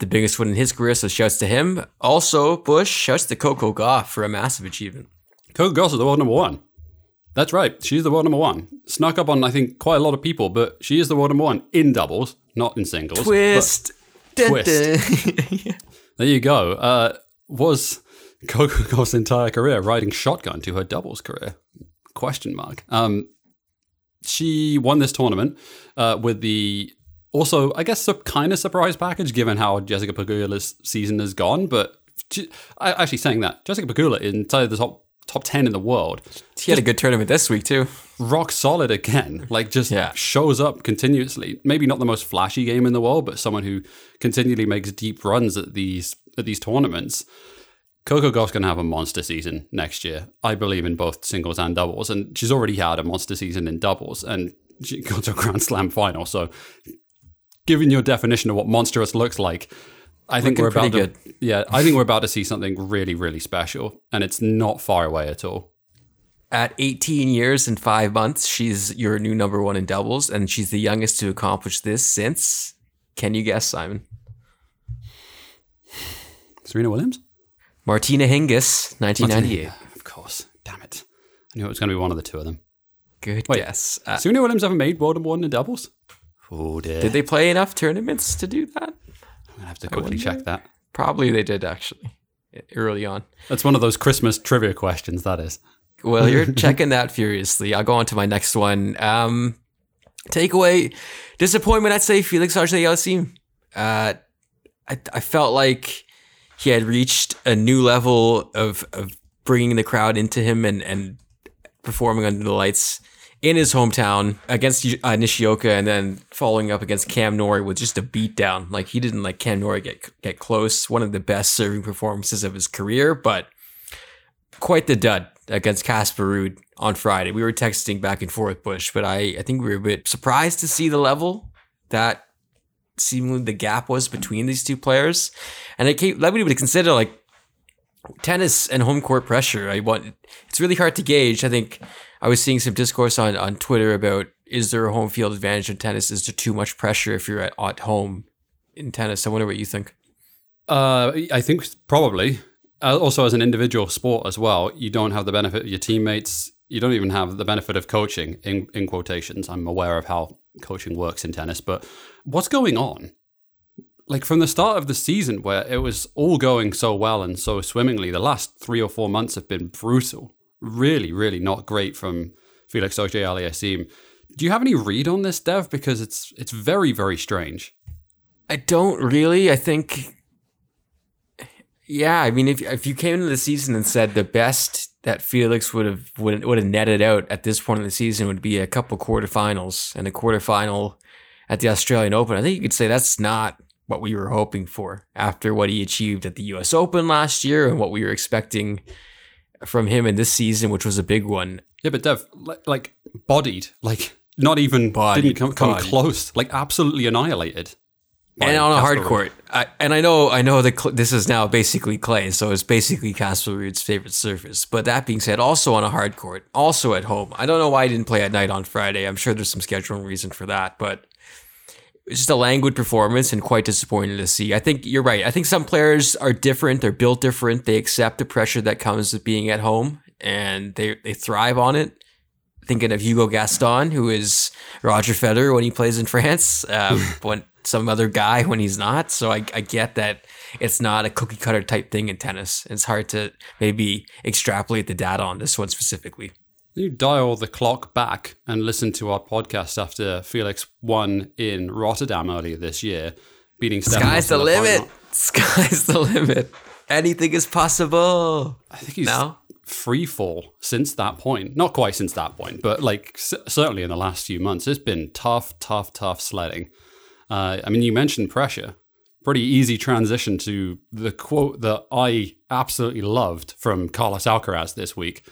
the biggest win in his career. So shouts to him. Also, Bush shouts to Coco Gauff for a massive achievement.
Coco Gauff is the world number one. That's right. She's the world number one. Snuck up on, I think, quite a lot of people, but she is the world number one in doubles, not in singles.
Twist. Dun,
Twist.
dun. <laughs>
There you go. Uh, was Coco <laughs> entire career riding shotgun to her doubles career? Question mark. Um, she won this tournament uh, with the also, I guess, a kind of surprise package given how Jessica Pegula's season has gone. But she, I, actually, saying that Jessica Pegula is inside the top top ten in the world,
She had a good tournament this week too.
rock solid again. Like just
Yeah.
shows up continuously. Maybe not the most flashy game in the world, but someone who continually makes deep runs at these at these tournaments. Coco Gauff's going to have a monster season next year. I believe in both singles and doubles, and she's already had a monster season in doubles, and she <laughs> got to a Grand Slam final. So, given your definition of what monstrous looks like, I think
Looking
we're about to, yeah, I think we're about to see something really, really special, and it's not far away at all.
At 18 years and five months, she's your new number one in doubles, and she's the youngest to accomplish this since. Can you guess, Simon?
Serena Williams.
Martina Hingis, 1998.
Of course. Damn it. I knew it was going to be one of the two of them.
Good
Wait.
guess. Uh,
Serena Williams ever made world number one in doubles? Oh, dear.
did they play enough tournaments to do that?
I'm going to have to quickly check that.
Probably they did actually early on.
That's one of those Christmas trivia questions, that is.
Well, you're <laughs> checking that furiously. I'll go on to my next one. Um, takeaway disappointment. I'd say Felix Auger-Aliassime. Uh, I I felt like he had reached a new level of of bringing the crowd into him and and performing under the lights in his hometown against uh, Nishioka and then following up against Cam Norrie with just a beatdown. Like he didn't let Cam Norrie get get close. One of the best serving performances of his career, but quite the dud against Casper Ruud on Friday. We were texting back and forth, Bush, but I, I think we were a bit surprised to see the level that seemingly the gap was between these two players. And it came, led me to consider like tennis and home court pressure. I want it's really hard to gauge. I think I was seeing some discourse on, on Twitter about is there a home field advantage in tennis? Is there too much pressure if you're at, at home in tennis? I wonder what you think.
Uh, I think probably. Uh, also, as an individual sport as well, you don't have the benefit of your teammates. You don't even have the benefit of coaching, in, in quotations. I'm aware of how coaching works in tennis, but what's going on? Like from the start of the season, where it was all going so well and so swimmingly, the last three or four months have been brutal. really, really not great from Felix Auger Aliassime. Do you have any read on this, Dev? Because it's it's very, very strange.
I don't really. I think, yeah. I mean, if if you came into the season and said the best that Felix would have would would have netted out at this point in the season would be a couple quarterfinals and a quarterfinal at the Australian Open, I think you could say that's not what we were hoping for after what he achieved at the U.S. Open last year and what we were expecting from him in this season, which was a big one.
Yeah, but Dev, like, bodied, like not even
Bodied,
didn't come, come
bodied.
close, like absolutely annihilated.
and on a hard
Casper
court. I, and I know, I know that cl- this is now basically clay, so it's basically Casper Ruud's favorite surface. But that being said, also on a hard court, also at home. I don't know why he didn't play at night on Friday. I'm sure there's some scheduling reason for that, but it's just a languid performance and quite disappointing to see. I think you're right. I think some players are different. They're built different. They accept the pressure that comes with being at home, and they they thrive on it. Thinking of Hugo Gaston, who is Roger Federer when he plays in France, um, <laughs> when some other guy when he's not. So I, I get that it's not a cookie cutter type thing in tennis. It's hard to maybe extrapolate the data on this one specifically.
You dial the clock back and listen to our podcast after Felix won in Rotterdam earlier this year, beating Stefan.
Sky's the limit. <laughs> Sky's the limit. Anything is possible.
I think he's
now.
free fall since that point. Not quite since that point, but like c- certainly in the last few months, it's been tough, tough, tough sledding. Uh, I mean, you mentioned pressure. Pretty easy transition to the quote that I absolutely loved from Carlos Alcaraz this week.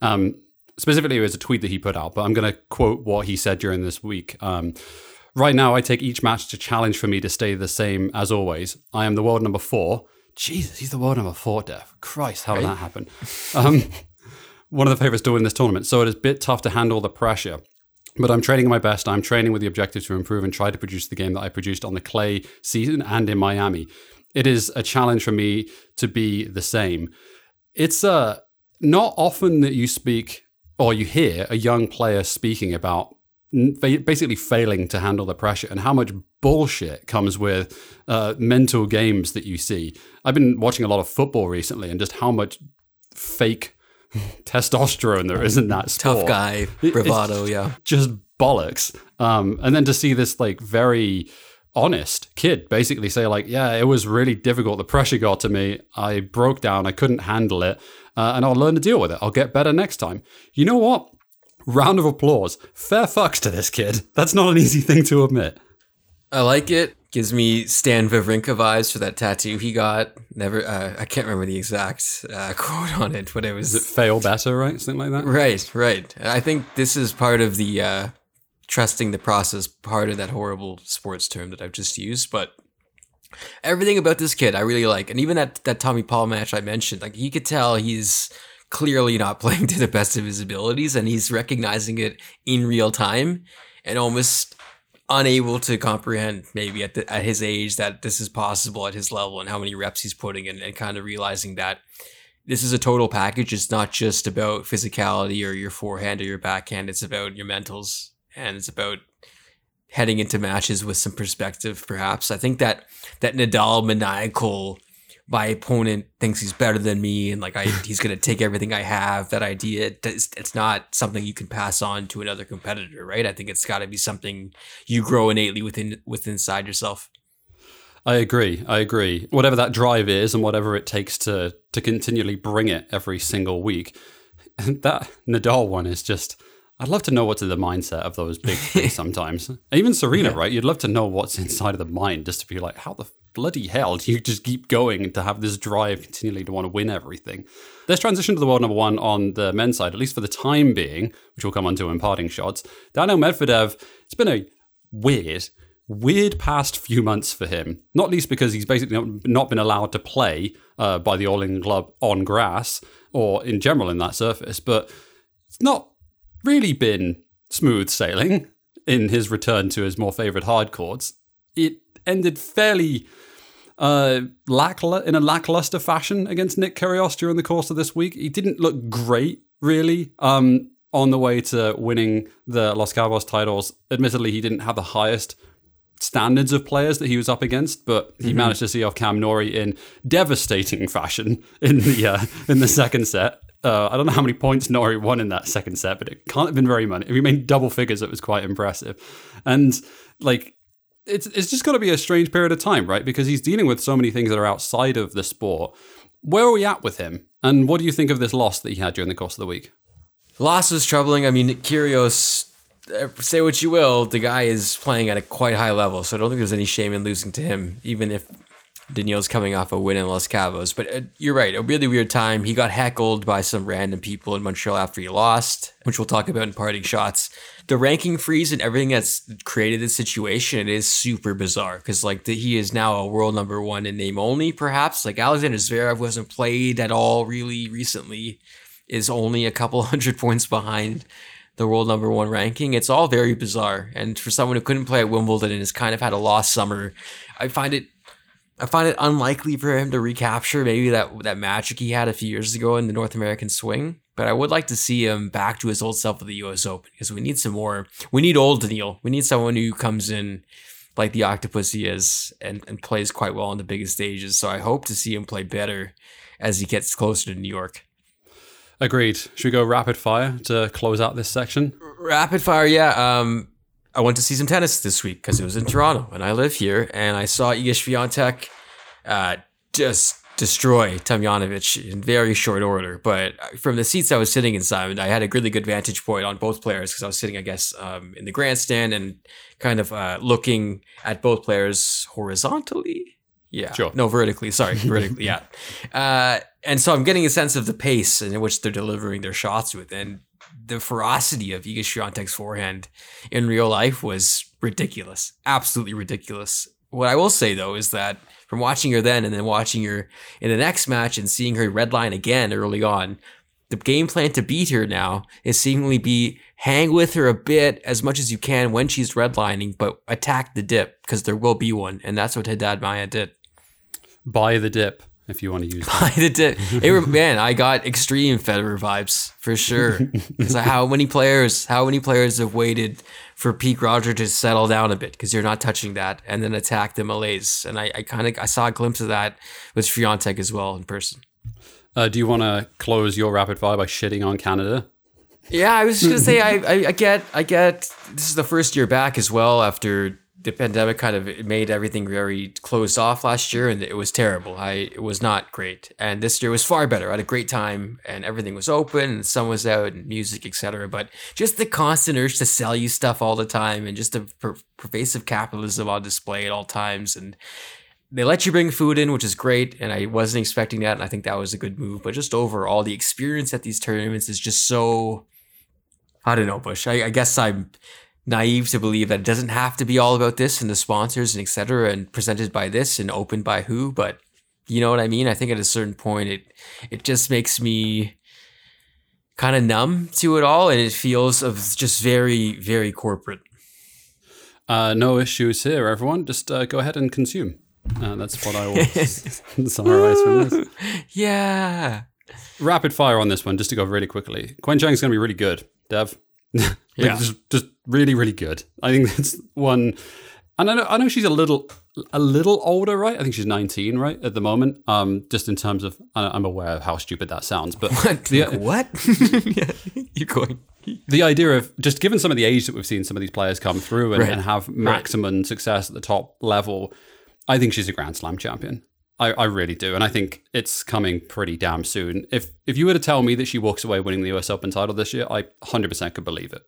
Um, specifically, it was a tweet that he put out, but I'm going to quote what he said during this week. Um, right now, I take each match to challenge for me to stay the same as always. I am the world number four. Jesus, he's the world number four, Dev. Christ, how did that happen? Um, <laughs> one of the favorites to win this tournament, so it is a bit tough to handle the pressure. But I'm training my best. I'm training with the objective to improve and try to produce the game that I produced on the clay season and in Miami. It is a challenge for me to be the same. It's uh, not often that you speak or you hear a young player speaking about basically failing to handle the pressure and how much bullshit comes with uh, mental games that you see. I've been watching a lot of football recently and just how much fake <laughs> testosterone there is in that sport.
Tough guy, bravado, yeah.
just bollocks. Um, and then to see this like very honest kid basically say like, yeah, it was really difficult. The pressure got to me. I broke down. I couldn't handle it, uh, and I'll learn to deal with it. I'll get better next time. You know what? Round of applause. Fair fucks to this kid. That's not an easy thing to admit.
I like it. Gives me Stan Wawrinka vibes for that tattoo he got. Never, uh, I can't remember the exact uh, <laughs> quote on it, but it was
Does it fail better, right? Something like that.
Right, right. I think this is part of the uh, trusting the process, part of that horrible sports term that I've just used. But everything about this kid I really like. And even that, that Tommy Paul match I mentioned, like you could tell he's clearly not <laughs> playing to the best of his abilities and he's recognizing it in real time and almost unable to comprehend maybe at, the, at his age that this is possible at his level and how many reps he's putting in and kind of realizing that this is a total package. It's not just about physicality or your forehand or your backhand. It's about your mentals and it's about heading into matches with some perspective, perhaps. I think that that Nadal maniacal my opponent thinks he's better than me and like I <laughs> he's gonna take everything I have. That idea it's, it's not something you can pass on to another competitor, right? I think it's got to be something you grow innately within within inside yourself.
I agree. I agree. Whatever that drive is, and whatever it takes to to continually bring it every single week, <laughs> that Nadal one is just. I'd love to know what's in the mindset of those big <laughs> three sometimes. Even Serena, right? You'd love to know what's inside of the mind, just to be like, how the bloody hell do you just keep going and to have this drive continually to want to win everything? Let's transition to the world number one on the men's side, at least for the time being, which we'll come on to in parting shots. Daniel Medvedev, it's been a weird, weird past few months for him. Not least because he's basically not- not been allowed to play uh, by the All England club on grass or in general in that surface, but it's not really been smooth sailing in his return to his more favorite hard courts. It ended fairly uh, in a lackluster fashion against Nick Kyrgios during the course of this week. He didn't look great, really, um, on the way to winning the Los Cabos titles. Admittedly, he didn't have the highest standards of players that he was up against, but he managed to see off Cam Norrie in devastating fashion in the uh, in the second set. Uh, I don't know how many points Norrie won in that second set, but it can't have been very many. If he made double figures, it was quite impressive. And like, it's it's just got to be a strange period of time, right? Because he's dealing with so many things that are outside of the sport. Where are we at with him? And what do you think of this loss that he had during the course of the week?
Loss was troubling. I mean, Kyrgios, say what you will, the guy is playing at a quite high level, so I don't think there's any shame in losing to him, even if Daniil's coming off a win in Los Cabos. But uh, you're right, a really weird time. He got heckled by some random people in Montreal after he lost, which we'll talk about in parting shots. The ranking freeze and everything that's created this situation is super bizarre because like the, he is now a world number one in name only, perhaps. Like Alexander Zverev wasn't played at all really recently, is only a couple <laughs> hundred points behind the world number one ranking. It's all very bizarre. And for someone who couldn't play at Wimbledon and has kind of had a lost summer, I find it I find it unlikely for him to recapture maybe that that magic he had a few years ago in the North American swing. But I would like to see him back to his old self at the U.S. Open because we need some more. We need old Daniil. We need someone who comes in like the octopus he is and, and plays quite well on the biggest stages. So I hope to see him play better as he gets closer to New York.
Agreed. Should we go rapid fire to close out this section?
Rapid fire, yeah. Um, I went to see some tennis this week because it was in Toronto and I live here, and I saw Iga Swiatek uh, just destroy Tomljanovic in very short order. But from the seats I was sitting in, Simon, I had a really good vantage point on both players because I was sitting, I guess, um, in the grandstand and kind of uh, looking at both players horizontally. Yeah.
Sure.
No, vertically. Sorry, <laughs> vertically. Yeah. Uh, and so I'm getting a sense of the pace in which they're delivering their shots with, and the ferocity of Iga Swiatek's forehand in real life was ridiculous, absolutely ridiculous. What I will say though is that from watching her then and then watching her in the next match and seeing her redline again early on, the game plan to beat her now is seemingly be hang with her a bit as much as you can when she's redlining, but attack the dip because there will be one, and that's what Haddad Maia did.
Buy the dip if you want to use
Buy the dip. <laughs> It, man, I got extreme Federer vibes for sure. <laughs> Because how many players, how many players have waited for Pete Roger to settle down a bit because you're not touching that, and then attack the Malays. And I, I kind of I saw a glimpse of that with Swiatek as well in person.
Uh, do you want to close your rapid fire by shitting on Canada?
Yeah, I was just gonna say <laughs> I, I, I get I get this is the first year back as well after the pandemic kind of made everything very closed off last year and it was terrible. I it was not great. And this year was far better. I had a great time and everything was open and sun was out and music, etc. But just the constant urge to sell you stuff all the time and just the per- pervasive capitalism on display at all times and they let you bring food in, which is great, and I wasn't expecting that, and I think that was a good move. But just overall, the experience at these tournaments is just so I don't know, Bush. I, I guess I'm naive to believe that it doesn't have to be all about this and the sponsors and etc. and presented by this and opened by who, but you know what I mean? I think at a certain point it it just makes me kind of numb to it all and it feels of just very, very corporate.
Uh, no issues here, everyone. Just uh, go ahead and consume. Uh, that's what I will summarize from this.
Yeah.
Rapid fire on this one, just to go really quickly. Qinwen Zheng's going to be really good, Dev. <laughs> like
Yeah.
just, just really, really good. I think <laughs> that's one. And I know, I know she's a little, a little older, right? I think she's 19, right, at the moment. Um, just in terms of, I- I'm aware of how stupid that sounds, but <laughs> the,
what? yeah, <laughs> you're going.
the idea of just given some of the age that we've seen some of these players come through and,
Right.
and have maximum success at the top level, I think she's a Grand Slam champion. I, I really do, and I think it's coming pretty damn soon. If if you were to tell me that she walks away winning the US Open title this year, I 100% could believe it.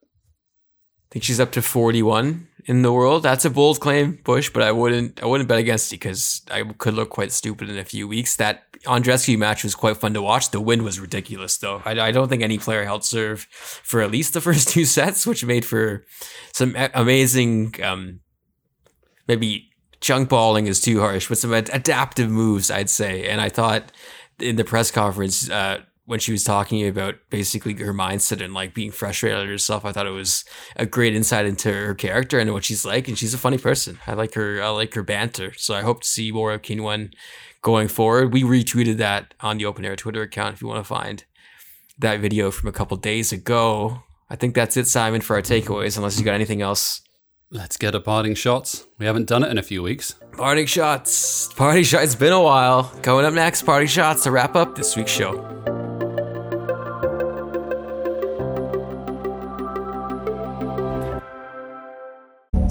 Think she's up to 41 in the world. That's a bold claim, Bush, but I wouldn't I wouldn't bet against it because I could look quite stupid in a few weeks. That Andreescu match was quite fun to watch. The win was ridiculous, though. I, I don't think any player held serve for at least the <laughs> first two sets, which made for some amazing, um, maybe chunk balling is too harsh, but some ad- adaptive moves, I'd say. And I thought in the press conference, uh, when she was talking about basically her mindset and like being frustrated at herself, I thought it was a great insight into her character and what she's like. And she's a funny person. I like her. I like her banter. So I hope to see more of Qinwen going forward. We retweeted that on the Open Air Twitter account if you want to find that video from a couple days ago. I think that's it, Simon, for our takeaways. Unless you got anything else.
Let's get a parting shots. We haven't done it in a few weeks.
Parting shots. Party shot. It's been a while. Coming up next, party shots to wrap up this week's show.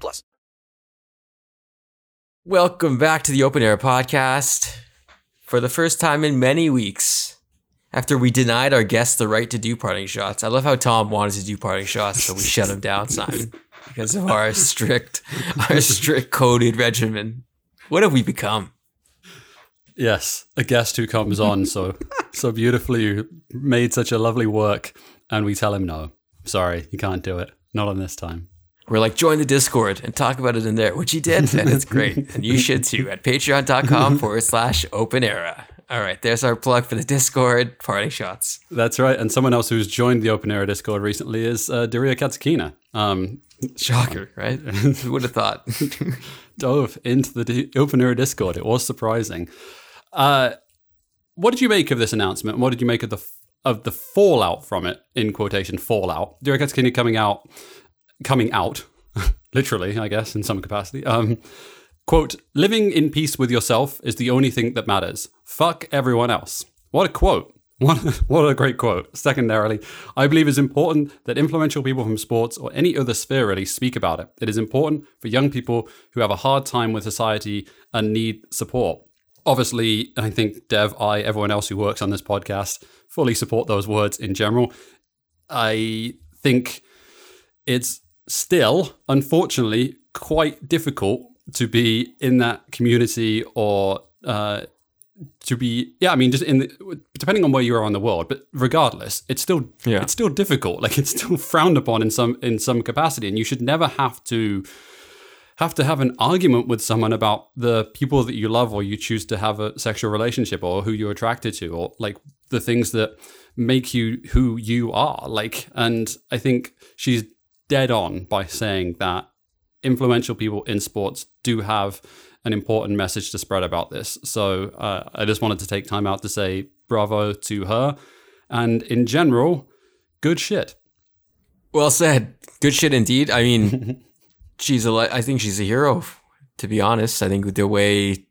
plus.
Welcome back to the Open Air Podcast. For the first time in many weeks, after we denied our guests the right to do parting shots, I love how Tom wanted to do parting shots, so we shut him down, Simon, because of our strict, our strict coded regimen. What have we become?
Yes, a guest who comes on so so beautifully made such a lovely work, and we tell him no. Sorry, you can't do it. Not on this time.
We're like, join the Discord and talk about it in there, which he did, and it's great. <laughs> And you should too at patreon.com <laughs> forward slash open era. All right, there's our plug for the Discord party shots.
That's right. And someone else who's joined the Open Era Discord recently is uh, Daria Kasatkina. Um,
Shocker, right? Who would have thought? <laughs>
dove into the D- Open Era Discord. It was surprising. Uh, what did you make of this announcement? What did you make of the f- of the fallout from it? In quotation, fallout. Daria Kasatkina coming out, coming out, <laughs> literally, I guess, in some capacity. Um, quote: "Living in peace with yourself is the only thing that matters. Fuck everyone else." What a quote. <laughs> What, what a great quote. Secondarily, I believe it's important that influential people from sports or any other sphere really speak about it. It is important for young people who have a hard time with society and need support. Obviously, I think Dev, I, everyone else who works on this podcast fully support those words in general. I think it's still, unfortunately, quite difficult to be in that community or uh, to be yeah i mean just in the, depending on where you are in the world but regardless it's still
Yeah.
it's still difficult like it's still <laughs> frowned upon in some in some capacity and you should never have to have to have an argument with someone about the people that you love or you choose to have a sexual relationship or who you're attracted to or like the things that make you who you are like and i think she's dead on by saying that influential people in sports do have an important message to spread about this. So uh, I just wanted to take time out to say bravo to her. And in general, good shit.
Well said. Good shit indeed. I mean, <laughs> she's a. I think she's a hero. To be honest, I think the way,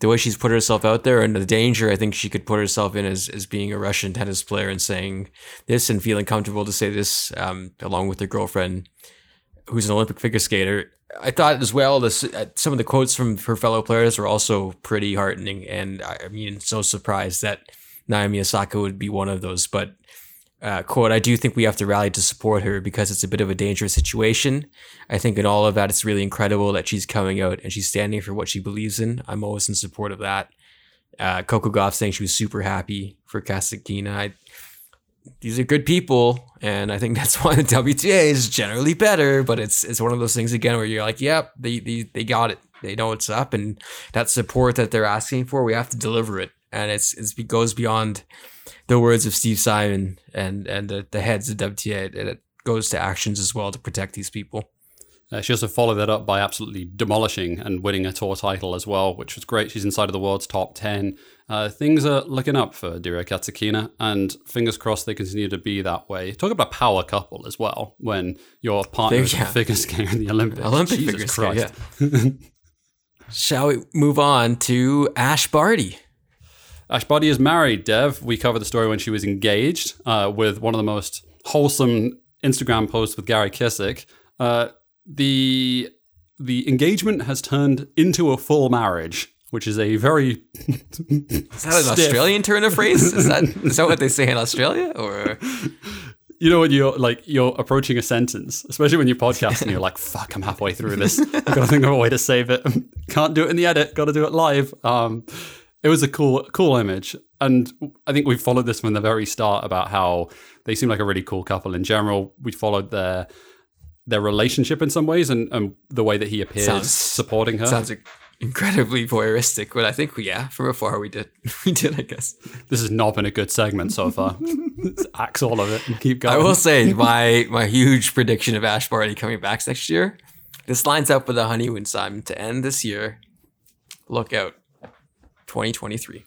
the way she's put herself out there and the danger I think she could put herself in as as being a Russian tennis player and saying this and feeling comfortable to say this, um, along with her girlfriend, who's an Olympic figure skater. I thought as well. This uh, some of the quotes from her fellow players were also pretty heartening, and I, I mean, so surprised that Naomi Osaka would be one of those, but uh, quote, I do think we have to rally to support her because it's a bit of a dangerous situation. I think in all of that, it's really incredible that she's coming out and she's standing for what she believes in. I'm always in support of that. Uh, Coco Gauff saying she was super happy for Kasatkina. I, these are good people, and I think <laughs> that's why the WTA is generally better. But it's it's one of those things again where you're like, yep, they they they got it. They know what's up, and that support that they're asking for, we have to deliver it. And it's, it's it goes beyond the words of Steve Simon and and the, the heads of WTA. It, it goes to actions as well to protect these people.
Uh, she also followed that up by absolutely demolishing and winning a tour title as well, which was great. She's inside of the world's top 10. Uh, things are looking up for Daria Kasatkina, and fingers crossed they continue to be that way. Talk about a power couple as well when your partner is
Yeah.
a figure skater in the Olympics. <laughs>
Olympic
Jesus
figure
Christ. <laughs>
Shall we move on to Ash Barty?
Ash Barty is married, Dev. We covered the story when she was engaged uh, with one of the most wholesome Instagram posts with Garry Kissick. Uh, the the engagement has turned into a full marriage, which is a very
Is that an Australian turn of phrase? Is that <laughs> is that what they say in Australia? Or
you know when you're like you're approaching a sentence, especially when you're podcasting, you're like, "Fuck, I'm halfway through this. I've got to think of a way to save it. <laughs> Can't do it in the edit. Got to do it live." Um, it was a cool, cool image, and I think we followed this from the very start about how they seem like a really cool couple in general. We followed their their relationship in some ways, and, and the way that he appeared
Sounds-
supporting her.
sounds incredibly voyeuristic, but I think yeah, from afar we did <laughs> we did I guess.
this has not been a good segment so far. <laughs> Axe all of it and keep going.
I will say <laughs> my my huge prediction of Ash Barty coming back next year. This lines up with the honeymoon Simon to end this year. Look out, 2023.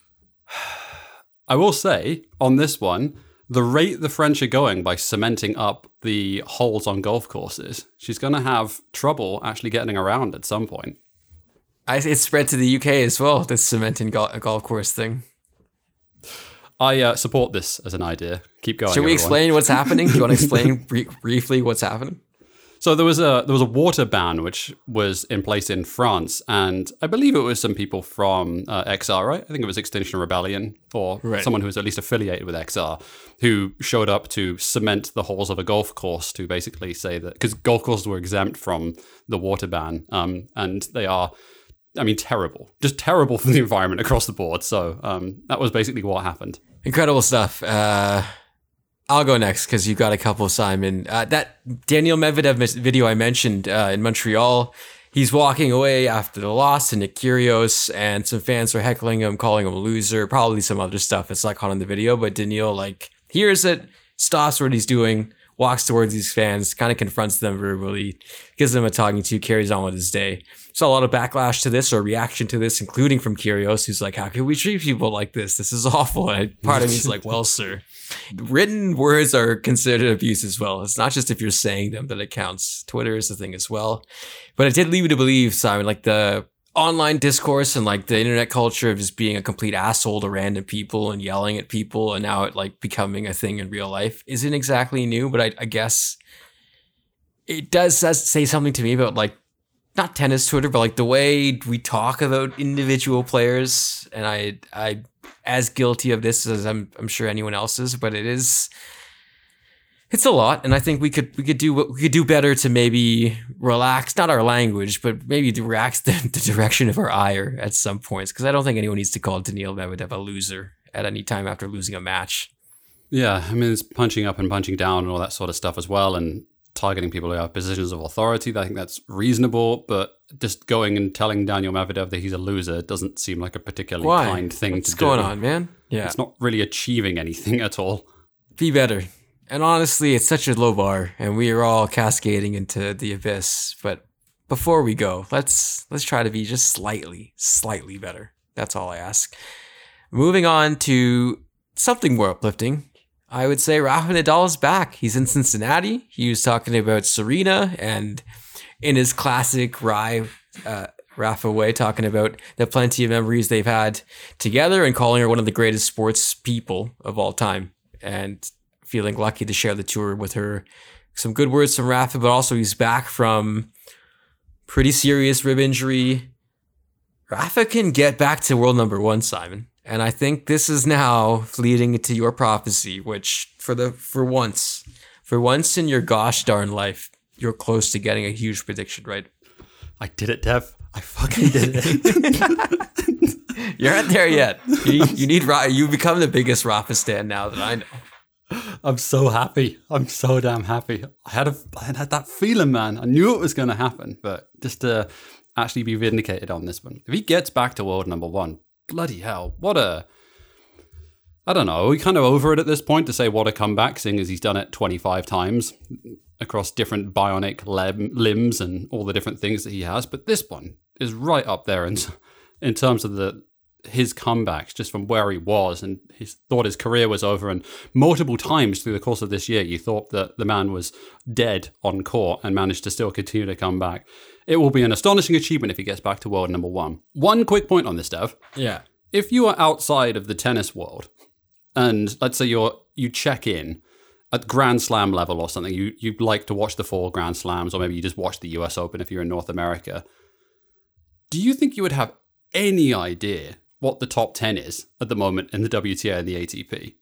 <sighs>
I will say on this one, the rate the French are going by cementing up the holes on golf courses, she's going to have trouble actually getting around at some point.
I, it's spread to the UK as well. This cementing gol- golf course thing.
I uh, support this as an idea. Keep going.
Should we
everyone.
explain what's happening? Do you want to <laughs> explain br- briefly what's happening?
So there was a there was a water ban which was in place in France, and I believe it was some people from uh, XR, right? I think it was Extinction Rebellion or
Right.
someone who was at least affiliated with XR, who showed up to cement the holes of a golf course to basically say that because golf courses were exempt from the water ban, um, and they are. I mean, terrible, just terrible <laughs> for the environment across the board. So um, that was basically what happened.
Incredible stuff. Uh, I'll go next because you've got a couple, Simon. Uh, that Daniel Medvedev video I mentioned uh, in Montreal, he's walking away after the loss to Nick Kyrgios, and some fans are heckling him, calling him a loser, probably some other stuff. It's not caught in the video, but Daniel like hears it, stops what he's doing, walks towards these fans, kind of confronts them verbally, gives them a talking to, carries on with his day. Saw a lot of backlash to this or reaction to this, including from Kyrgios, who's like, "How can we treat people like this? This is awful." And part of me is like, "Well, <laughs> sir, written words are considered abuse as well. It's not just if you're saying them that it counts. Twitter is the thing as well." But it did lead me to believe, Simon, like the online discourse and like the internet culture of just being a complete asshole to random people and yelling at people, and now it like becoming a thing in real life isn't exactly new. But I, I guess it does say something to me about like not tennis Twitter, but like the way we talk about individual players. And I, I, as guilty of this as I'm, I'm sure anyone else is, but it is, it's a lot. And I think we could, we could do what we could do better to maybe relax, not our language, but maybe relax <laughs> the, the direction of our ire at some points. Cause I don't think anyone needs to call Daniil Medvedev a loser at any time after losing a match.
Yeah, I mean, it's punching up and punching down and all that sort of stuff as well, and targeting people who have positions of authority. I think that's reasonable, but just going and telling Daniel Medvedev that he's a loser doesn't seem like a particularly
Why?
kind thing
What's
to
going on, man? Yeah.
It's not really achieving anything at all.
be better. And honestly, it's such a low bar, and we are all cascading into the abyss. But before we go, let's let's try to be just slightly, slightly better. That's all I ask. Moving on to something more uplifting. I would say Rafa Nadal is back. He's in Cincinnati. He was talking about Serena and in his classic uh, Rafa way, talking about the plenty of memories they've had together and calling her one of the greatest sports people of all time. And feeling lucky to share the tour with her. Some good words from Rafa, but also he's back from pretty serious rib injury. Rafa can get back to world number one, Simon. And I think this is now leading into your prophecy, which for the for once, for once in your gosh darn life, you're close to getting a huge prediction right.
I did it, Dev. I fucking did it. <laughs>
You're not there yet. You, you need you become the biggest Rafa stan now that I know.
I'm so happy. I'm so damn happy. I had a, I had that feeling, man. I knew it was going to happen, but just to actually be vindicated on this one. If he gets back to world number one, bloody hell, what a. I don't know. Are we kind of over it at this point to say what a comeback, seeing as he's done it 25 times? across different bionic lem- limbs and all the different things that he has. But this one is right up there in, in terms of the his comebacks just from where he was and he thought his career was over. And multiple times through the course of this year you thought that the man was dead on court and managed to still continue to come back. It will be an astonishing achievement if he gets back to world number one. One quick point on this dev.
Yeah.
if you are outside of the tennis world and let's say you're you check in at grand slam level or something you you like to watch the four grand slams or maybe you just watch the us open if you're in north america do you think you would have any idea what the top 10 is at the moment in the WTA and the ATP?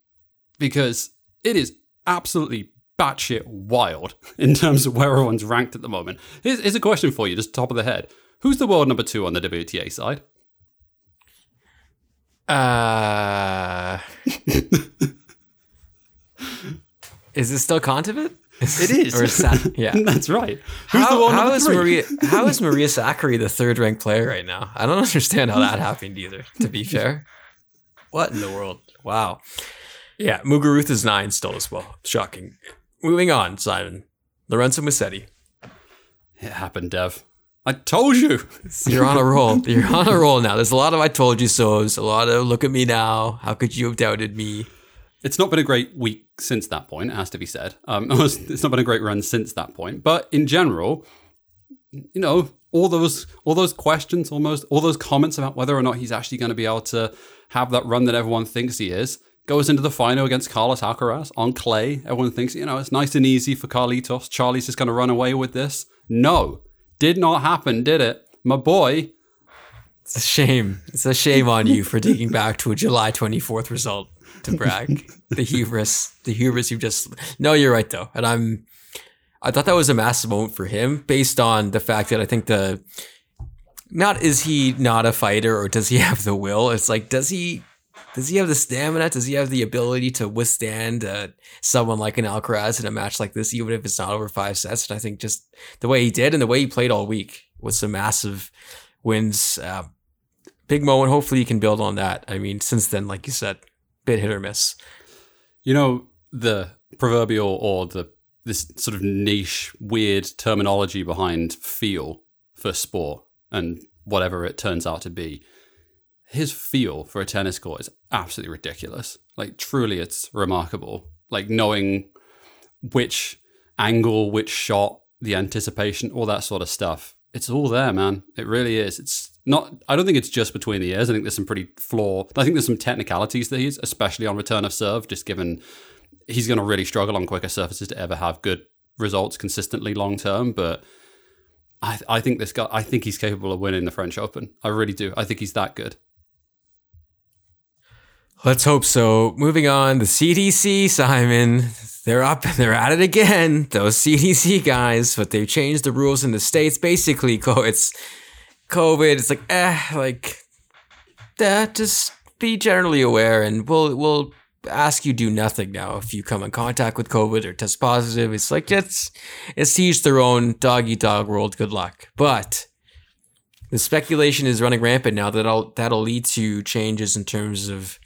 Because it is absolutely batshit wild <laughs> in terms of where everyone's ranked at the moment. Here's, here's a question for you, just top of the head. Who's the world number two on the WTA side?
Uh, <laughs> is it still Kontaveit?
It is.
or <laughs> yeah.
That's right. Who's
How,
the world <laughs>
how is? Maria? How is Maria Sakkari the third ranked player right now? I don't <laughs> understand how that happened either. To be fair, what in the world? Wow. Yeah, Muguruza is nine still as well. Shocking. Moving on, Simon. Lorenzo Musetti.
It happened, Dev. I told you.
You're on a roll. You're on a roll now. There's a lot of I told you so's, a lot of look at me now. How could you have doubted me?
It's not been a great week since that point, it has to be said. Um, <laughs> it's not been a great run since that point. But in general, you know, all those all those questions, almost all those comments about whether or not he's actually going to be able to have that run that everyone thinks he is, goes into the final against Carlos Alcaraz on clay. Everyone thinks, you know, it's nice and easy for Carlitos. Charlie's just going to run away with this. No, did not happen, did it? My boy.
It's a shame. It's a shame on you for digging back to a July 24th result to brag. the <laughs> hubris, the hubris you just. No, you're right though, and I'm. I thought that was a massive moment for him, based on the fact that I think the. Not is he not a fighter or does he <laughs> have the will? It's like does he does he have the stamina? Does he have the ability to withstand uh, someone like an Alcaraz in a match like this, even if it's not over five sets? And I think just the way he did and the way he played all week with some massive wins, uh, big moment. Hopefully, he can build on that. I mean, since then, like you said, bit hit or miss.
You know the proverbial or the this sort of niche, weird terminology behind feel for sport and whatever it turns out to be. His feel for a tennis court is absolutely ridiculous. Like truly, it's remarkable. Like knowing which angle, which shot, the anticipation, all that sort of stuff. It's all there, man. It really is. It's not. I don't think it's just between the ears. I think there's some pretty flaw. I think there's some technicalities that he's, especially on return of serve, just given he's going to really struggle on quicker surfaces to ever have good results consistently long term. But I, I think this guy. I think he's capable of winning the French Open. I really do. I think he's that good.
Let's hope so. Moving on, the CDC, Simon, they're up and they're at it again. Those CDC guys, but they've changed the rules in the states. Basically, <laughs> co- it's COVID. It's like, eh, like that. Just be generally aware, and we'll we'll ask you do nothing now if you come in contact with COVID or test positive. It's like it's it's to each their own dog eat dog world. Good luck, but. The speculation is running rampant now that that'll, that'll lead to changes in terms of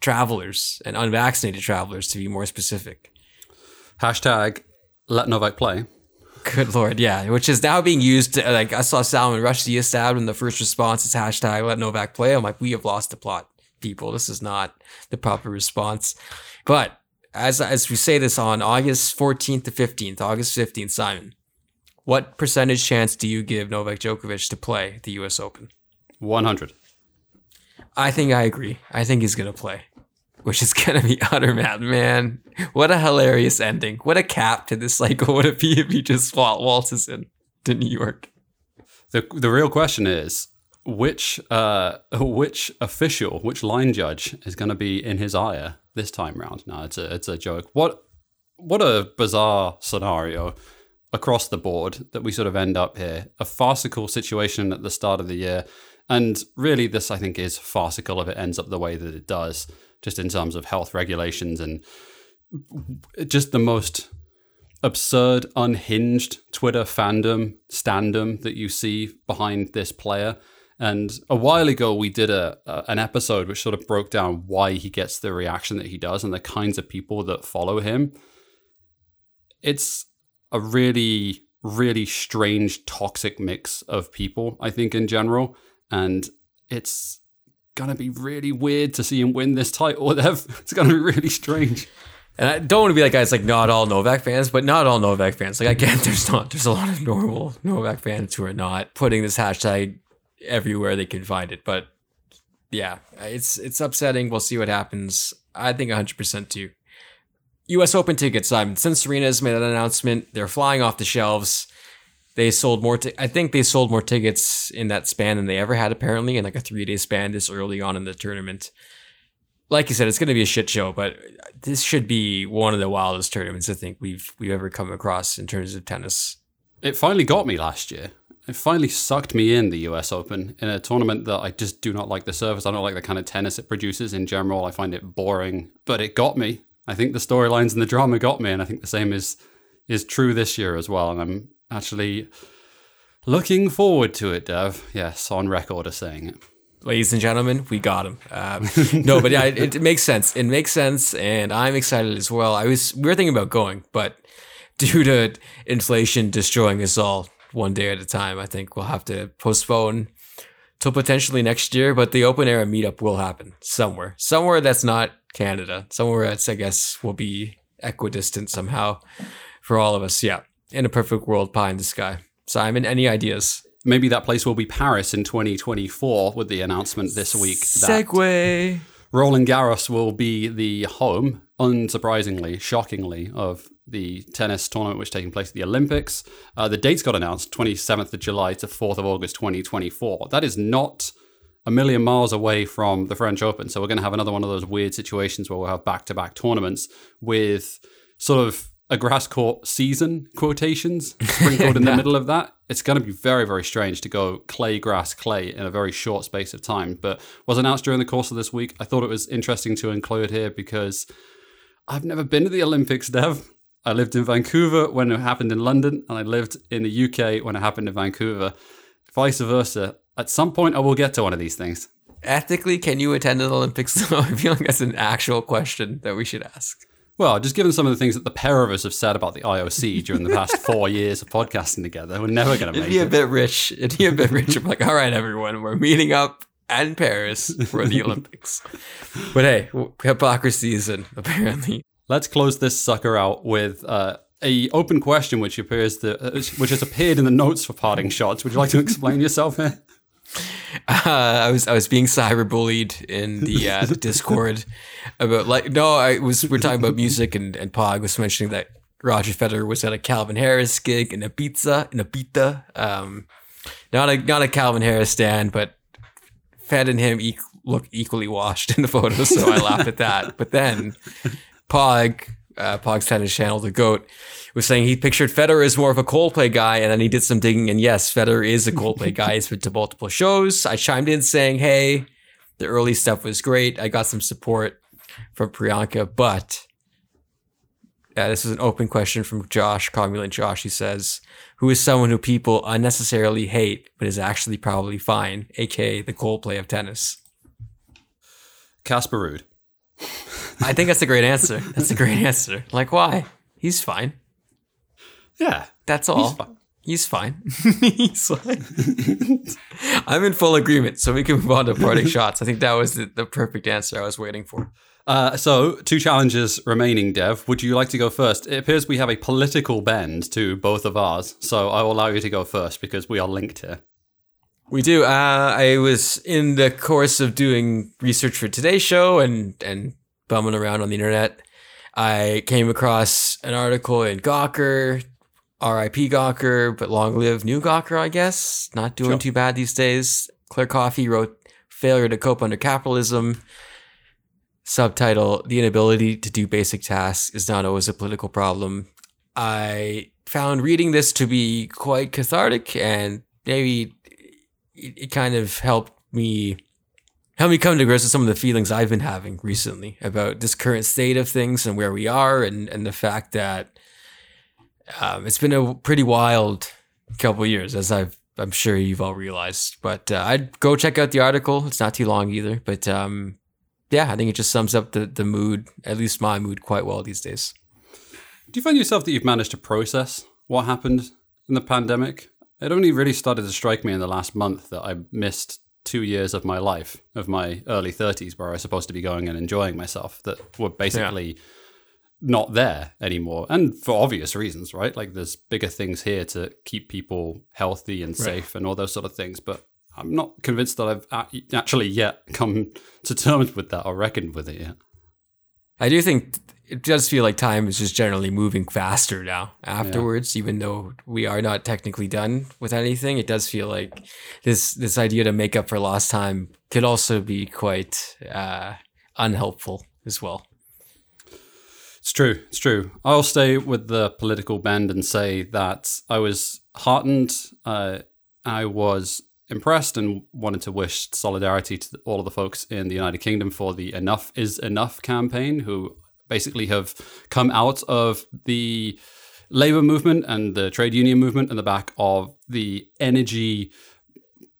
travelers and unvaccinated travelers, to be more specific.
Hashtag let Novak play.
Good lord, yeah, which is now being used. To, like I saw Salman Rushdie stabbed, and the first response is hashtag let Novak play. I'm like, we have lost the plot, people. This is not the proper response. But as as we say this on August 14th to 15th, August 15th, Simon, what percentage chance do you give Novak Djokovic to play the U.S. Open?
100.
I think I agree. I think he's gonna play, which is <laughs> gonna be utter mad, man. What a hilarious ending! What a cap to this cycle would it be if he just wal- waltzes in to New York?
The the real question is which uh which official, which line judge is going to be in his ire this time round? No, it's a it's a joke. What what a bizarre scenario across the board that we sort of end up here. A farcical situation at the start of the year. And really, this I think is farcical if it ends up the way that it does, just in terms of health regulations and just the most absurd, unhinged Twitter fandom, standom that you see behind this player. And a while ago, we did a, a, an episode which sort of broke down why he gets the reaction that he does and the kinds of people that follow him. It's a really, really strange, toxic mix of people, I think, in general. And it's going to be really weird to see him win this title. <laughs> It's going to be really strange.
And I don't want to be like guys like not all Novak fans, but not all Novak fans. Like get <laughs> there's not there's a lot of normal Novak fans who are not putting this hashtag everywhere they can find it. But yeah, it's it's upsetting. We'll see what happens. I think 100% too. U.S. Open tickets. Um, since Serena's made that announcement, they're flying off the shelves. They sold more. T- I think they sold more tickets in that span than they ever had. Apparently, in like a three day span this early on in the tournament. Like you said, it's going to be a shit show, but this should be one of the wildest tournaments I think we've we've ever come across in terms of tennis.
It finally got me last year. It finally sucked me in the US Open in a tournament that I just do not like the surface. I don't like the kind of tennis it produces in general. I find it boring, but it got me. I think the storylines and the drama got me, and I think the same is is true this year as well. And I'm actually looking forward to it, Dev. Yes, on record as saying it.
Ladies and gentlemen, we got him. Um, no, but yeah, it, it makes sense. It makes sense, and I'm excited as well. I was we were thinking about going, but <laughs> due to inflation destroying us all one day at a time, I think we'll have to postpone till potentially next year. But the open air meetup will happen somewhere, somewhere that's not Canada, somewhere that's I guess will be equidistant somehow for all of us. Yeah, in a perfect world, pie in the sky. Simon, any ideas?
Maybe that place will be Paris in 2024 with the announcement this week. that
segue.
Roland Garros will be the home, unsurprisingly, shockingly, of the tennis tournament which is taking place at the Olympics. Uh, the dates got announced 27th of July to 4th of August 2024. That is not a million miles away from the French Open. So we're going to have another one of those weird situations where we'll have back to back tournaments with sort of a grass court season quotations <laughs> sprinkled in the middle of that. It's going to be very, very strange to go clay, grass, clay in a very short space of time. But was announced during the course of this week. I thought it was interesting to include here because I've never been to the Olympics, Dev. I lived in Vancouver when it happened in London, and I lived in the UK when it happened in Vancouver. Vice versa. At some point, I will get to one of these things.
Ethically, can you attend an Olympics? I feel like that's an actual question that we should ask.
Well, just given some of the things that the pair of us have said about the IOC during the past <laughs> four years of podcasting together, we're never going to make
It'd be a bit rich. It'd be a bit rich. I'm like, all right, everyone, we're meeting up in Paris for the Olympics. <laughs> But hey, hypocrisy is in apparently.
Let's close this sucker out with uh, a open question, which appears to, uh, which has appeared in the notes for parting shots. Would you like to explain yourself here? <laughs>
Uh, I was I was being cyberbullied in the, uh, the <laughs> Discord about like no, I was we're talking about music and and Pog was mentioning that Roger Federer was at a Calvin Harris gig in Ibiza in Ibiza. Um, not a not a Calvin Harris stand, but Fed and him e- look equally washed in the photo, so I laughed at that. But then Pog, uh, Pog's tennis channel, the goat, was saying he pictured Federer as more of a Coldplay guy, and then he did some digging, and yes, Federer is a Coldplay guy. He's been to multiple shows. I chimed in saying, "Hey, the early stuff was great. I got some support from Priyanka, but." Uh, this is an open question from Josh, Commulant Josh. He says, Who is someone who people unnecessarily hate, but is actually probably fine, aka the Coldplay of tennis?
Casper Ruud.
I think that's a great answer. That's a great answer. Like, why? He's fine.
Yeah,
That's all. He's fine. He's fine. <laughs> <laughs> I'm in full agreement, so we can move on to parting <laughs> shots. I think that was the, the perfect answer I was waiting for.
Uh, so, two challenges remaining, Dev. Would you like to go first? It appears we have a political bend to both of ours, so I will allow you to go first because we are linked here.
We do. Uh, I was in the course of doing research for today's show and and bumming around on the internet. I came across an article in Gawker, R.I.P. Gawker, but long live new Gawker, I guess. Not doing
Sure.
too bad these days. Claire Coffey wrote "Failure to Cope Under Capitalism." Subtitle: The inability to do basic tasks is not always a political problem. I found reading this to be quite cathartic and maybe it, it kind of helped me help me come to grips with some of the feelings I've been having recently about this current state of things and where we are and and the fact that um, it's been a pretty wild couple years as I've I'm sure you've all realized. But uh, I'd go check out the article. It's not too long either. But um, yeah I think it just sums up the the mood at least my mood quite well these days.
Do you find yourself that you've managed to process what happened in the pandemic. It only really started to strike me in the last month that I missed two years of my life, of my early 30s, where I was supposed to be going and enjoying myself, that were basically yeah. not there anymore. And for obvious reasons, right? Like there's bigger things here to keep people healthy and safe right. and all those sort of things. But I'm not convinced that I've actually yet come to <laughs> terms with that or reckoned with it yet.
I do think it does feel like time is just generally moving faster now afterwards yeah. even though we are not technically done with anything. It does feel like this this idea to make up for lost time could also be quite uh, unhelpful as well.
It's true. It's true. I'll stay with the political bend and say that i was heartened. Uh, i was impressed and wanted to wish solidarity to all of the folks in the United Kingdom for the Enough is Enough campaign, who basically have come out of the labor movement and the trade union movement in the back of the energy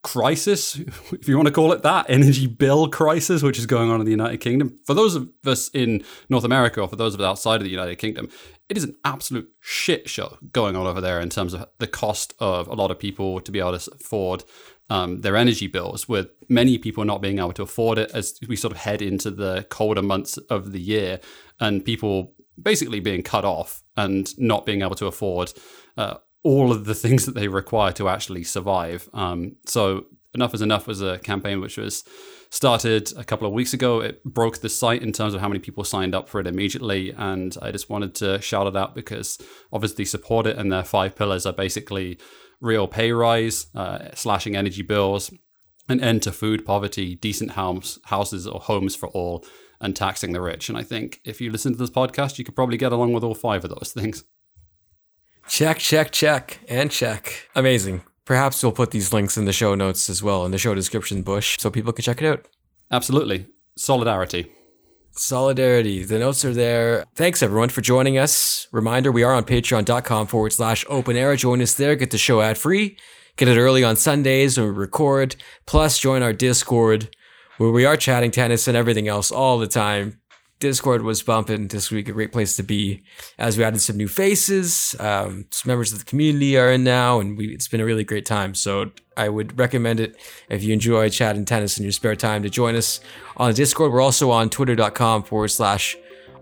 crisis, if you want to call it that, energy bill crisis, which is going on in the United Kingdom. For those of us in North America or for those of us outside of the United Kingdom, it is an absolute shit show going on over there in terms of the cost of a lot of people to be able to afford um, their energy bills, with many people not being able to afford it as we sort of head into the colder months of the year, and people basically being cut off and not being able to afford uh, all of the <laughs> things that they require to actually survive. Um, so, Enough is Enough was a campaign which was started a couple of weeks ago. It broke the site in terms of how many people signed up for it immediately. And I just wanted to shout it out because obviously support it. And their five pillars are basically real pay rise, uh, slashing energy bills, an end to food poverty, decent house, houses or homes for all, and taxing the rich. And I think if you listen to this podcast, you could probably get along with all five of those things.
Check, check, check, and check. Amazing. Perhaps we'll put these links in the show notes as well in the show description bush so people can check it out.
Absolutely. Solidarity.
Solidarity. The notes are there. Thanks everyone for joining us. Reminder, we are on patreon.com forward slash open era. Join us there. Get the show ad free. Get it early on Sundays when we record. Plus, join our Discord where we are chatting tennis and everything else all the time. Discord was bumping this week, a great place to be as we added some new faces. Um, some members of the community are in now, and we, it's been a really great time. So I would recommend it if you enjoy chatting tennis in your spare time to join us on Discord. We're also on twitter.com forward slash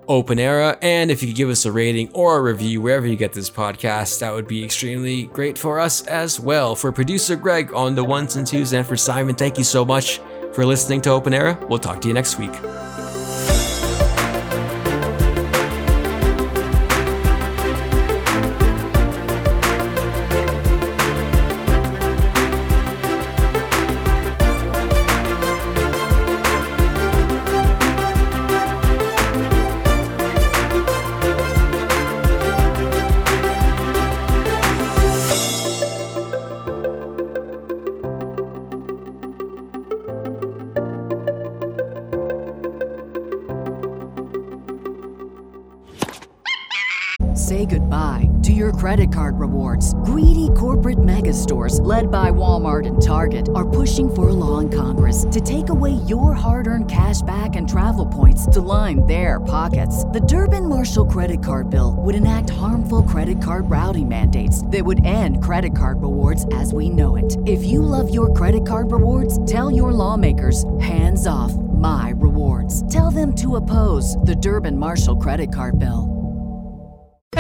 open era. And if you could give us a rating or a review wherever you get this podcast, that would be extremely great for us as well. For producer Greg on the ones and twos, and for Simon, thank you so much for listening to Open Era. We'll talk to you next week.
To take away your hard earned cash back and travel points to line their pockets. The Durbin Marshall credit card bill would enact harmful credit card routing mandates that would end credit card rewards as we know it. If you love your credit card rewards, tell your lawmakers hands off my rewards. Tell them to oppose the Durbin Marshall credit card bill.